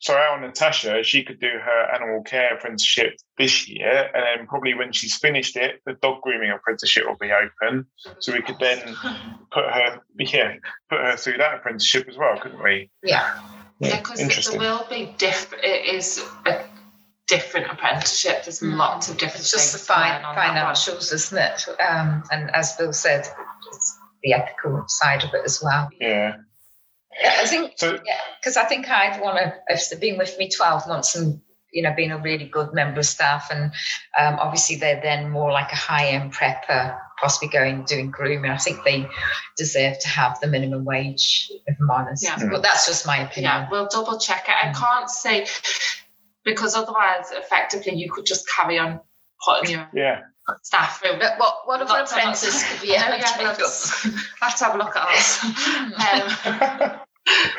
So our Natasha, she could do her animal care apprenticeship this year, and then probably when she's finished it, the dog grooming apprenticeship will be open. So we could then put her, yeah, put her through that apprenticeship as well, couldn't we? Yeah. Yeah, because there interesting. will be different. It is a different apprenticeship. There's Mm. lots of different It's just the things fin- going on that one. financials, isn't it? Um, and as Bill said, it's the ethical side of it as well. Yeah. Yeah, I think So because I think I'd want to, if they've been with me 12 months and, you know, been a really good member of staff, and um, obviously they're then more like a high end prepper, possibly going doing grooming, I think they deserve to have the minimum wage, if I'm honest. Yeah. But that's just my opinion. Yeah, we'll double check it. I Mm. can't say because otherwise, effectively, you could just carry on putting your yeah, staff through. But what, what other Lots and apprentices could be yeah, let's- I'll have to have a look at us. Um,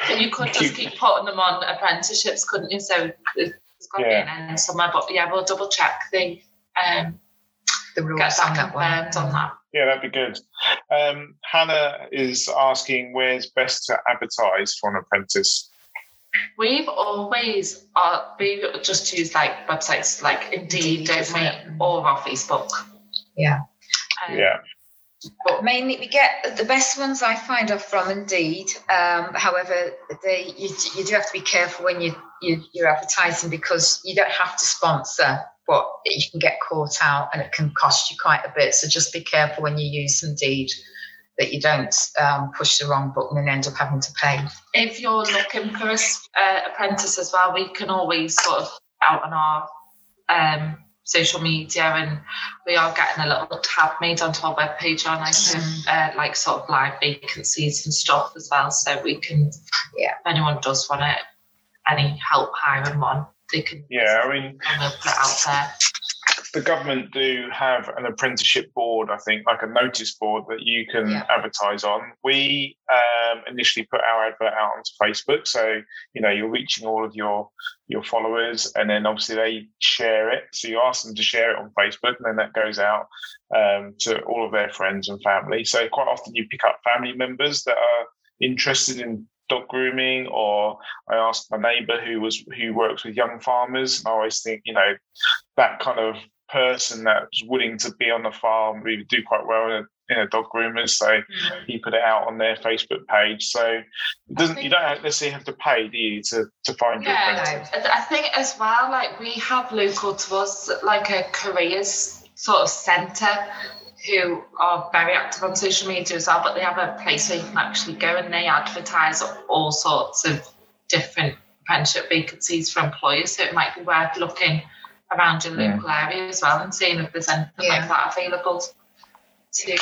but you could just keep putting them on apprenticeships, couldn't you? So it's got to be Yeah. an end somewhere. But yeah, we'll double check the um, the rules get on that that one. confirmed on that. yeah, that'd be good. Um, Hannah is asking where's best to advertise for an apprentice. We've always uh, we just use like websites like Indeed, Indeed, don't we, or our Facebook. Yeah. Um, Yeah, But mainly, we get the best ones I find are from Indeed. Um, however, they you, you do have to be careful when you, you you're advertising because you don't have to sponsor, but you can get caught out and it can cost you quite a bit. So just be careful when you use Indeed that you don't um, push the wrong button and end up having to pay. If you're looking for an uh, apprentice as well, we can always sort of out on our um, social media, and we are getting a little tab made onto our webpage on like, Mm. uh, like sort of live vacancies and stuff as well. So we can, Yeah. if anyone does want it, any help hiring one, they can. yeah. I mean, we'll put it out there. The government do have an apprenticeship board, I think, like a notice board that you can Yeah. advertise on. We um, initially put our advert out onto Facebook, so you know you're reaching all of your your followers, and then obviously they share it. So you ask them to share it on Facebook, and then that goes out um, to all of their friends and family. So quite often you pick up family members that are interested in dog grooming or I asked my neighbour who was who works with young farmers and I always think you know that kind of person that's willing to be on the farm we do quite well in a, in a dog groomer so mm. he put it out on their Facebook page. So it doesn't you don't necessarily have to pay do you to, to find your Yeah, apprentice I I think as well, like we have local to us, like a careers sort of centre who are very active on social media as well, but they have a place where you can actually go and they advertise all sorts of different apprenticeship vacancies for employers. So it might be worth looking around your Yeah. local area as well and seeing if there's anything Yeah. like that available to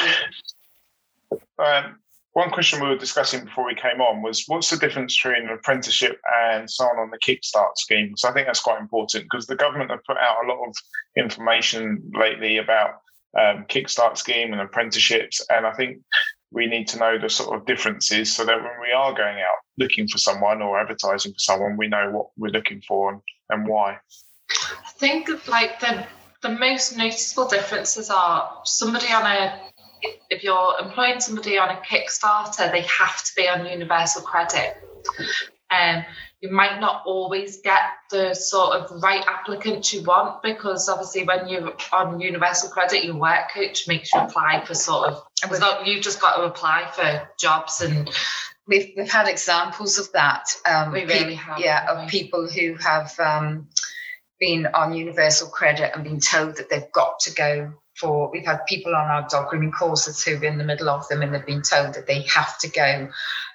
Um, one question we were discussing before we came on was what's the difference between an apprenticeship and someone on the Kickstart scheme? So I think that's quite important because the government have put out a lot of information lately about um, Kickstart scheme and apprenticeships, and I think we need to know the sort of differences so that when we are going out looking for someone or advertising for someone, we know what we're looking for and, and why. I think like the the most noticeable differences are somebody on a if you're employing somebody on a Kickstarter, they have to be on universal credit. Um, you might not always get the sort of right applicant you want because obviously when you're on universal credit, your work coach makes you apply for sort of it's not you've just got to apply for jobs and We've, we've had examples of that. Um, We really have, Yeah, of we? people who have um, been on universal credit and been told that they've got to go for. We've had people on our dog grooming courses who are in the middle of them and they've been told that they have to go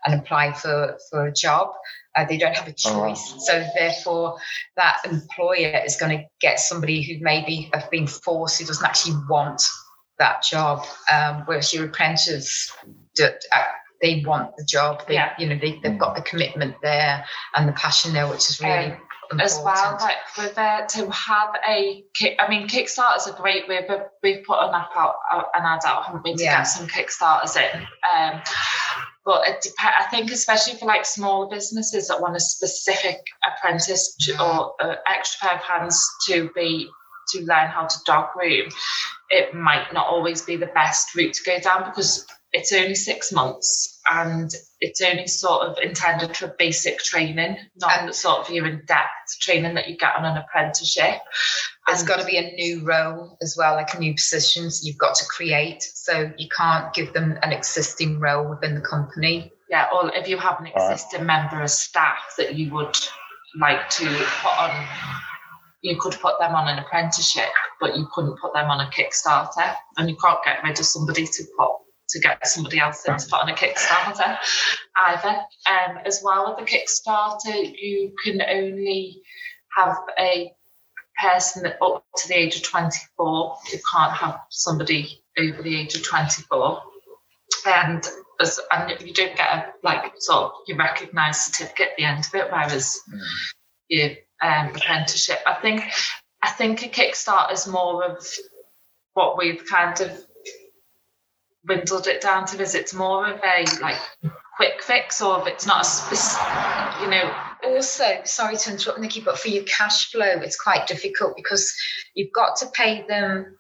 and apply for, for a job. Uh, they don't have a Oh, wow. choice. So therefore, that employer is going to get somebody who maybe have been forced, who doesn't actually want that job. Um, whereas your apprentice, do- uh, they want the job. They, Yeah. you know, they, they've got the commitment there and the passion there, which is really Um, as well. Like with uh, to have a kick. I mean, Kickstarter is a great way. But we've put an app out, an ad out, haven't we, to yeah. get some Kickstarters in. Um, but it depends. I think especially for like smaller businesses that want a specific apprentice to, or uh, extra pair of hands to be to learn how to dog groom, it might not always be the best route to go down because it's only six months and it's only sort of intended for basic training, not and sort of your in-depth training that you get on an apprenticeship. There's and got to be a new role as well, like a new position so you've got to create. So you can't give them an existing role within the company. Yeah, or if you have an existing right. member of staff that you would like to put on you could put them on an apprenticeship, but you couldn't put them on a Kickstarter, and you can't get rid of somebody to put to get somebody else in to put on a Kickstarter either. Um, as well with the Kickstarter, you can only have a person up to the age of 24. You can't have somebody over the age of 24. And as, and you don't get a like sort of you recognise certificate at the end of it, whereas mm. your um, apprenticeship. I think I think a Kickstarter is more of what we've kind of dwindled it down to is it's more of a like quick fix or if it's not a specific, you know. Also, sorry to interrupt, Nikki, but for your cash flow, it's quite difficult because you've got to pay them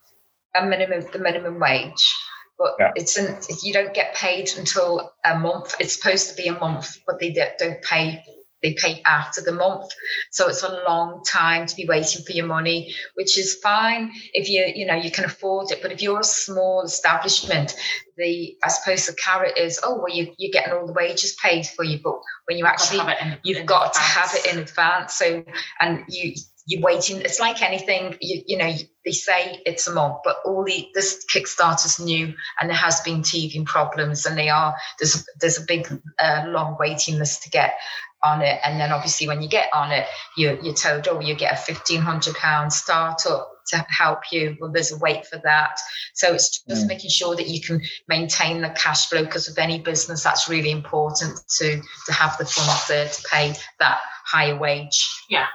a minimum, the minimum wage, but yeah. it's an, you don't get paid until a month. It's supposed to be a month, but they don't pay they pay after the month. So it's a long time to be waiting for your money, which is fine if you, you know, you can afford it. But if you're a small establishment, the I suppose the carrot is, oh well, you, you're getting all the wages paid for you, but when you actually in, you've in got advance. to have it in advance. So and you you're waiting. It's like anything, you, you know, they say it's a month, but all the this Kickstarter's new, and there has been teething problems, and they are there's there's a big uh, long waiting list to get on it. And then obviously when you get on it, you, you're told, oh, you get a £1,500 startup to help you. Well, there's a wait for that. So it's just mm. making sure that you can maintain the cash flow because of any business, that's really important to, to have the funds there to pay that higher wage. Yeah.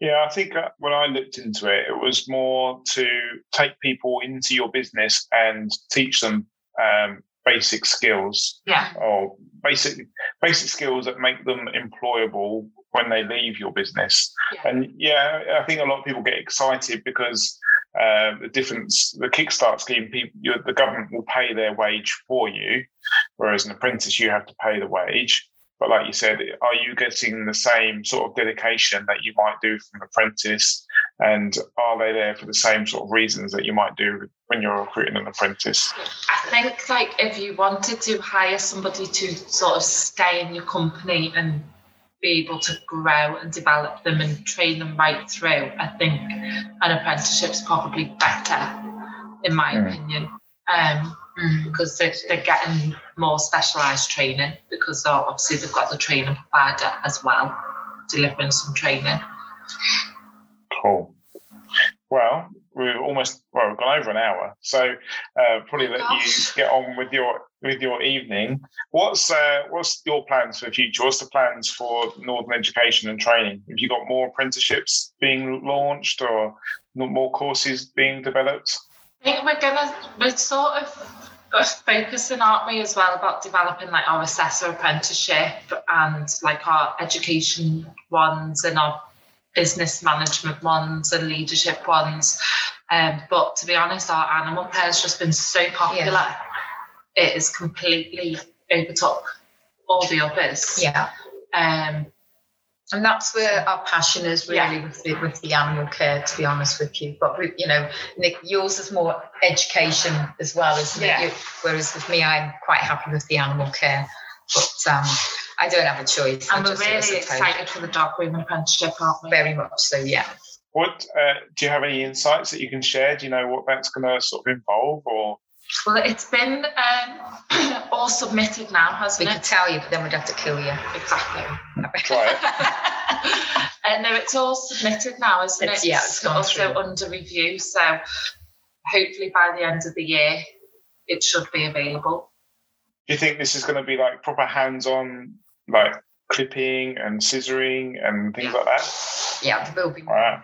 Yeah, I think uh, when I looked into it, it was more to take people into your business and teach them um, basic skills. Yeah. Or basic basic skills that make them employable when they leave your business. Yeah. And yeah, I think a lot of people get excited because uh, the difference, the Kickstart scheme, people, the government will pay their wage for you, whereas an apprentice you have to pay the wage. But like you said, are you getting the same sort of dedication that you might do from an apprentice? And are they there for the same sort of reasons that you might do when you're recruiting an apprentice? I think like if you wanted to hire somebody to sort of stay in your company and be able to grow and develop them and train them right through, I think an apprenticeship is probably better, in my mm. opinion. Um, because they're, they're getting more specialised training because obviously they've got the training provider as well, delivering some training. Cool. Well, we're almost well, we've gone over an hour, so uh, probably let you get on with your with your evening. What's uh, what's your plans for the future? What's the plans for Northern Education and Training? Have you got more apprenticeships being launched or more courses being developed? I think we're gonna we're sort of focusing, aren't we, as well about developing like our assessor apprenticeship and like our education ones and our business management ones and leadership ones. Um, but to be honest, our animal care has just been so popular. Yeah. It has completely overtook all the others. Yeah. Um, and that's where our passion is really yeah. with, the, with the animal care to be honest with you but you know nick yours is more education as well isn't yeah. it whereas with me i'm quite happy with the animal care but um, i don't have a choice and we're really excited for the dog grooming apprenticeship aren't we very much so yeah what uh, do you have any insights that you can share do you know what that's going to sort of involve or well, it's been um, all submitted now, hasn't we it? We could tell you, but then we'd have to kill you. Exactly. Try it. uh, no, it's all submitted now, isn't it's, it? Yeah, it's, also through. under review. So hopefully by the end of the year, it should be available. Do you think this is going to be like proper hands-on, like clipping and scissoring and things like that? Yeah, there will be. Wow.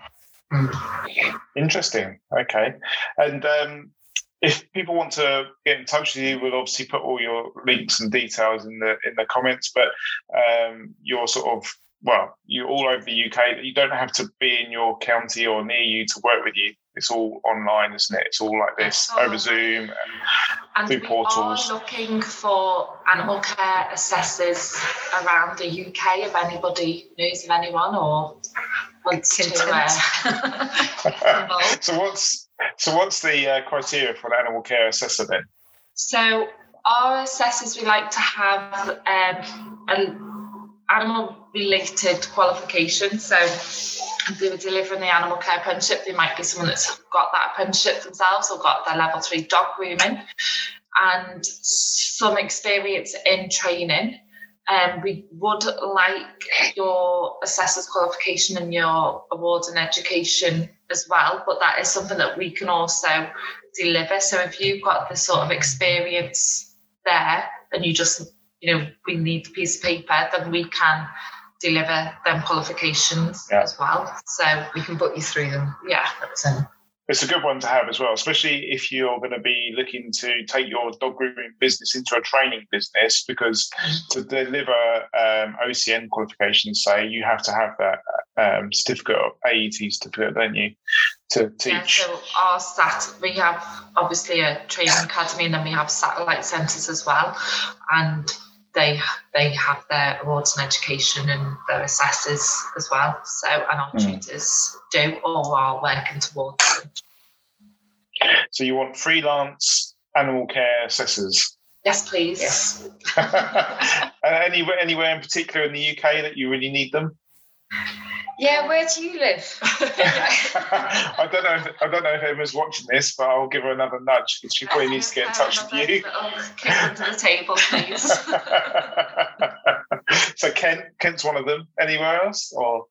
Mm. Interesting. Okay. And um, if people want to get in touch with you, we'll obviously put all your links and details in the in the comments. But um, you're sort of well, you're all over the UK. You don't have to be in your county or near you to work with you. It's all online, isn't it? It's all like this It's over Zoom. And, And through we portals. are looking for animal care assessors around the UK. If anybody knows of anyone or wants to uh, involve. so what's so what's the uh, criteria for an animal care assessor then? So our assessors, we like to have um, an animal related qualification. So if they were delivering the animal care apprenticeship, they might be someone that's got that apprenticeship themselves or got their level three dog grooming and some experience in training. Um, we would like your assessor's qualification and your awards and education as well, but that is something that we can also deliver. So if you've got the sort of experience there and you just, you know, we need the piece of paper, then we can deliver them qualifications Yeah. as well. So We can put you through them. yeah, So, It's a good one to have as well, especially if you're going to be looking to take your dog grooming business into a training business, because to deliver um, OCN qualifications, say you have to have that um, certificate of AET certificate, don't you, to Yeah, teach? so our sat we have obviously a training academy and then we have satellite centres as well. And they they have their awards in education and their assessors as well. So and our Mm. tutors do or are working towards them. So you want freelance animal care assessors. Yes, please. Yes. Anywhere, anywhere in particular in the UK that you really need them? Yeah, where do you live? I don't know. If, I don't know if Emma's watching this, but I'll give her another nudge because she probably needs to get in touch with you. Kick under the table, please. so Kent, Kent's one of them. Anywhere else, or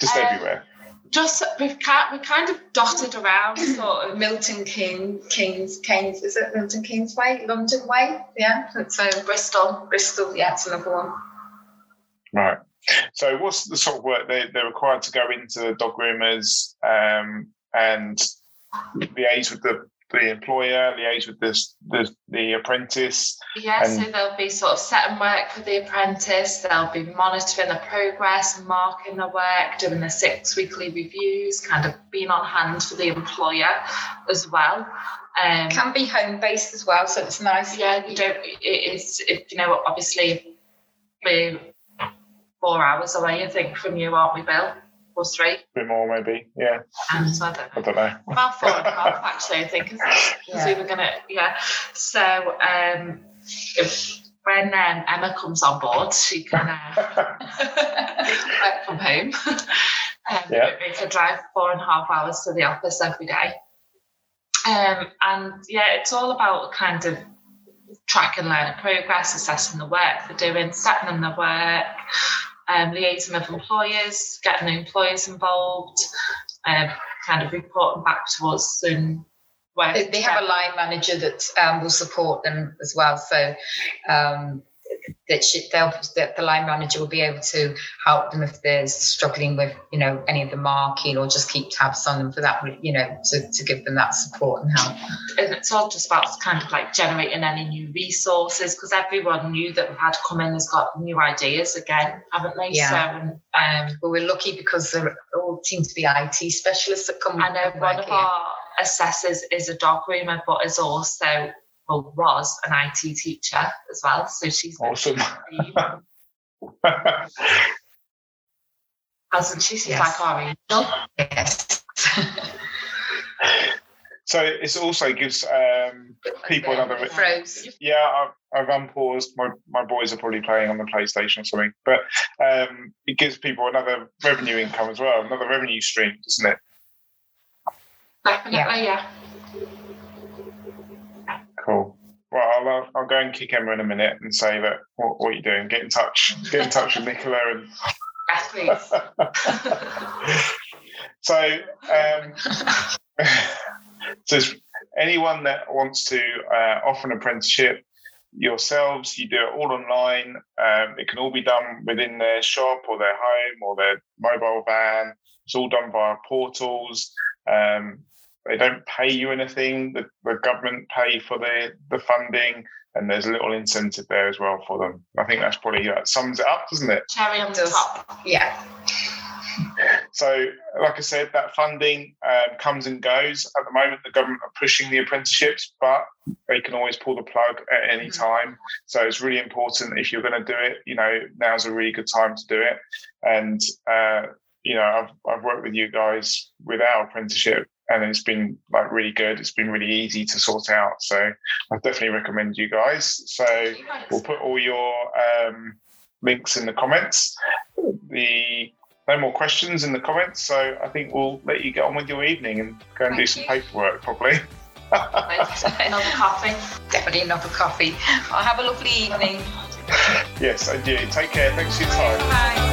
just Um, everywhere? Just we've kind we kind of dotted around sort of Milton King, Kings, Kings, is it Milton Keynes Way? London Way? Yeah. So Bristol. Bristol, yeah, it's another one. Right. So what's the sort of work they, they're required to go into the dog groomers um, and liaise with the, the employer, liaise with this, the, the apprentice? Yeah, so they'll be sort of setting work for the apprentice, they'll be monitoring the progress, marking the work, doing the six weekly reviews, kind of being on hand for the employer as well. Um, Can be home based as well, so it's nice. yeah, you don't, it is, it, you know, obviously we're four hours away, I think, from you, aren't we, Bill? Or three? A bit more, maybe. Yeah, And so I don't I know. don't know. About four and a half, actually, I think, because Yeah. we were gonna, yeah. So um, if, when um, Emma comes on board, she can uh, work from home. um, Yeah. We could drive four and a half hours to the office every day. Um, and yeah, it's all about kind of track tracking learner progress, assessing the work they're doing, setting them the work, um, liaising with employers, getting the employers involved, um, kind of reporting back to us and. They, they have a line manager that um, will support them as well. So um, that she, they'll that the line manager will be able to help them if they're struggling with you know any of the marking or just keep tabs on them for that you know to, to give them that support and help. and it's all just about kind of like generating any new resources because everyone new that we've had come in has got new ideas again, haven't they? Yeah. So um, But we're lucky because they all seem to be IT specialists that come. I know one of our assessors is a dog groomer, but is also well was an IT teacher as well. So she's Awesome. hasn't she? She's Yes. like our angel. Yes. so it also gives um, people another. Froze. Yeah, I've, I've unpaused. My my boys are probably playing on the PlayStation or something, but um, it gives people another revenue income as well, another revenue stream, doesn't it? Definitely, yeah. Cool. Well, I'll, uh, I'll go and kick Emma in a minute and say that what, what are you doing? Get in touch. Get in touch with Nicola and. So, um, so anyone that wants to uh, offer an apprenticeship, yourselves. You do it all online. Um, it can all be done within their shop or their home or their mobile van. It's all done via portals. Um, they don't pay you anything. The, the government pay for the, the funding, and there's a little incentive there as well for them. I think that's probably that sums it up, doesn't it? Cherry on the top. Yeah. So, like I said, that funding um, comes and goes. At the moment, the government are pushing the apprenticeships, but they can always pull the plug at any Mhm. time. So, it's really important if you're going to do it, you know, now's a really good time to do it. And, uh, you know, I've, I've worked with you guys with our apprenticeship and it's been like really good. It's been really easy to sort out. So, I definitely recommend you guys. So, We'll put all your um, links in the comments. The no more questions in the comments, so I think we'll let you get on with your evening and go and do some you. paperwork probably. Another coffee. Definitely another coffee. I'll have a lovely evening. yes, I do. Take care. Thanks for your time. Bye.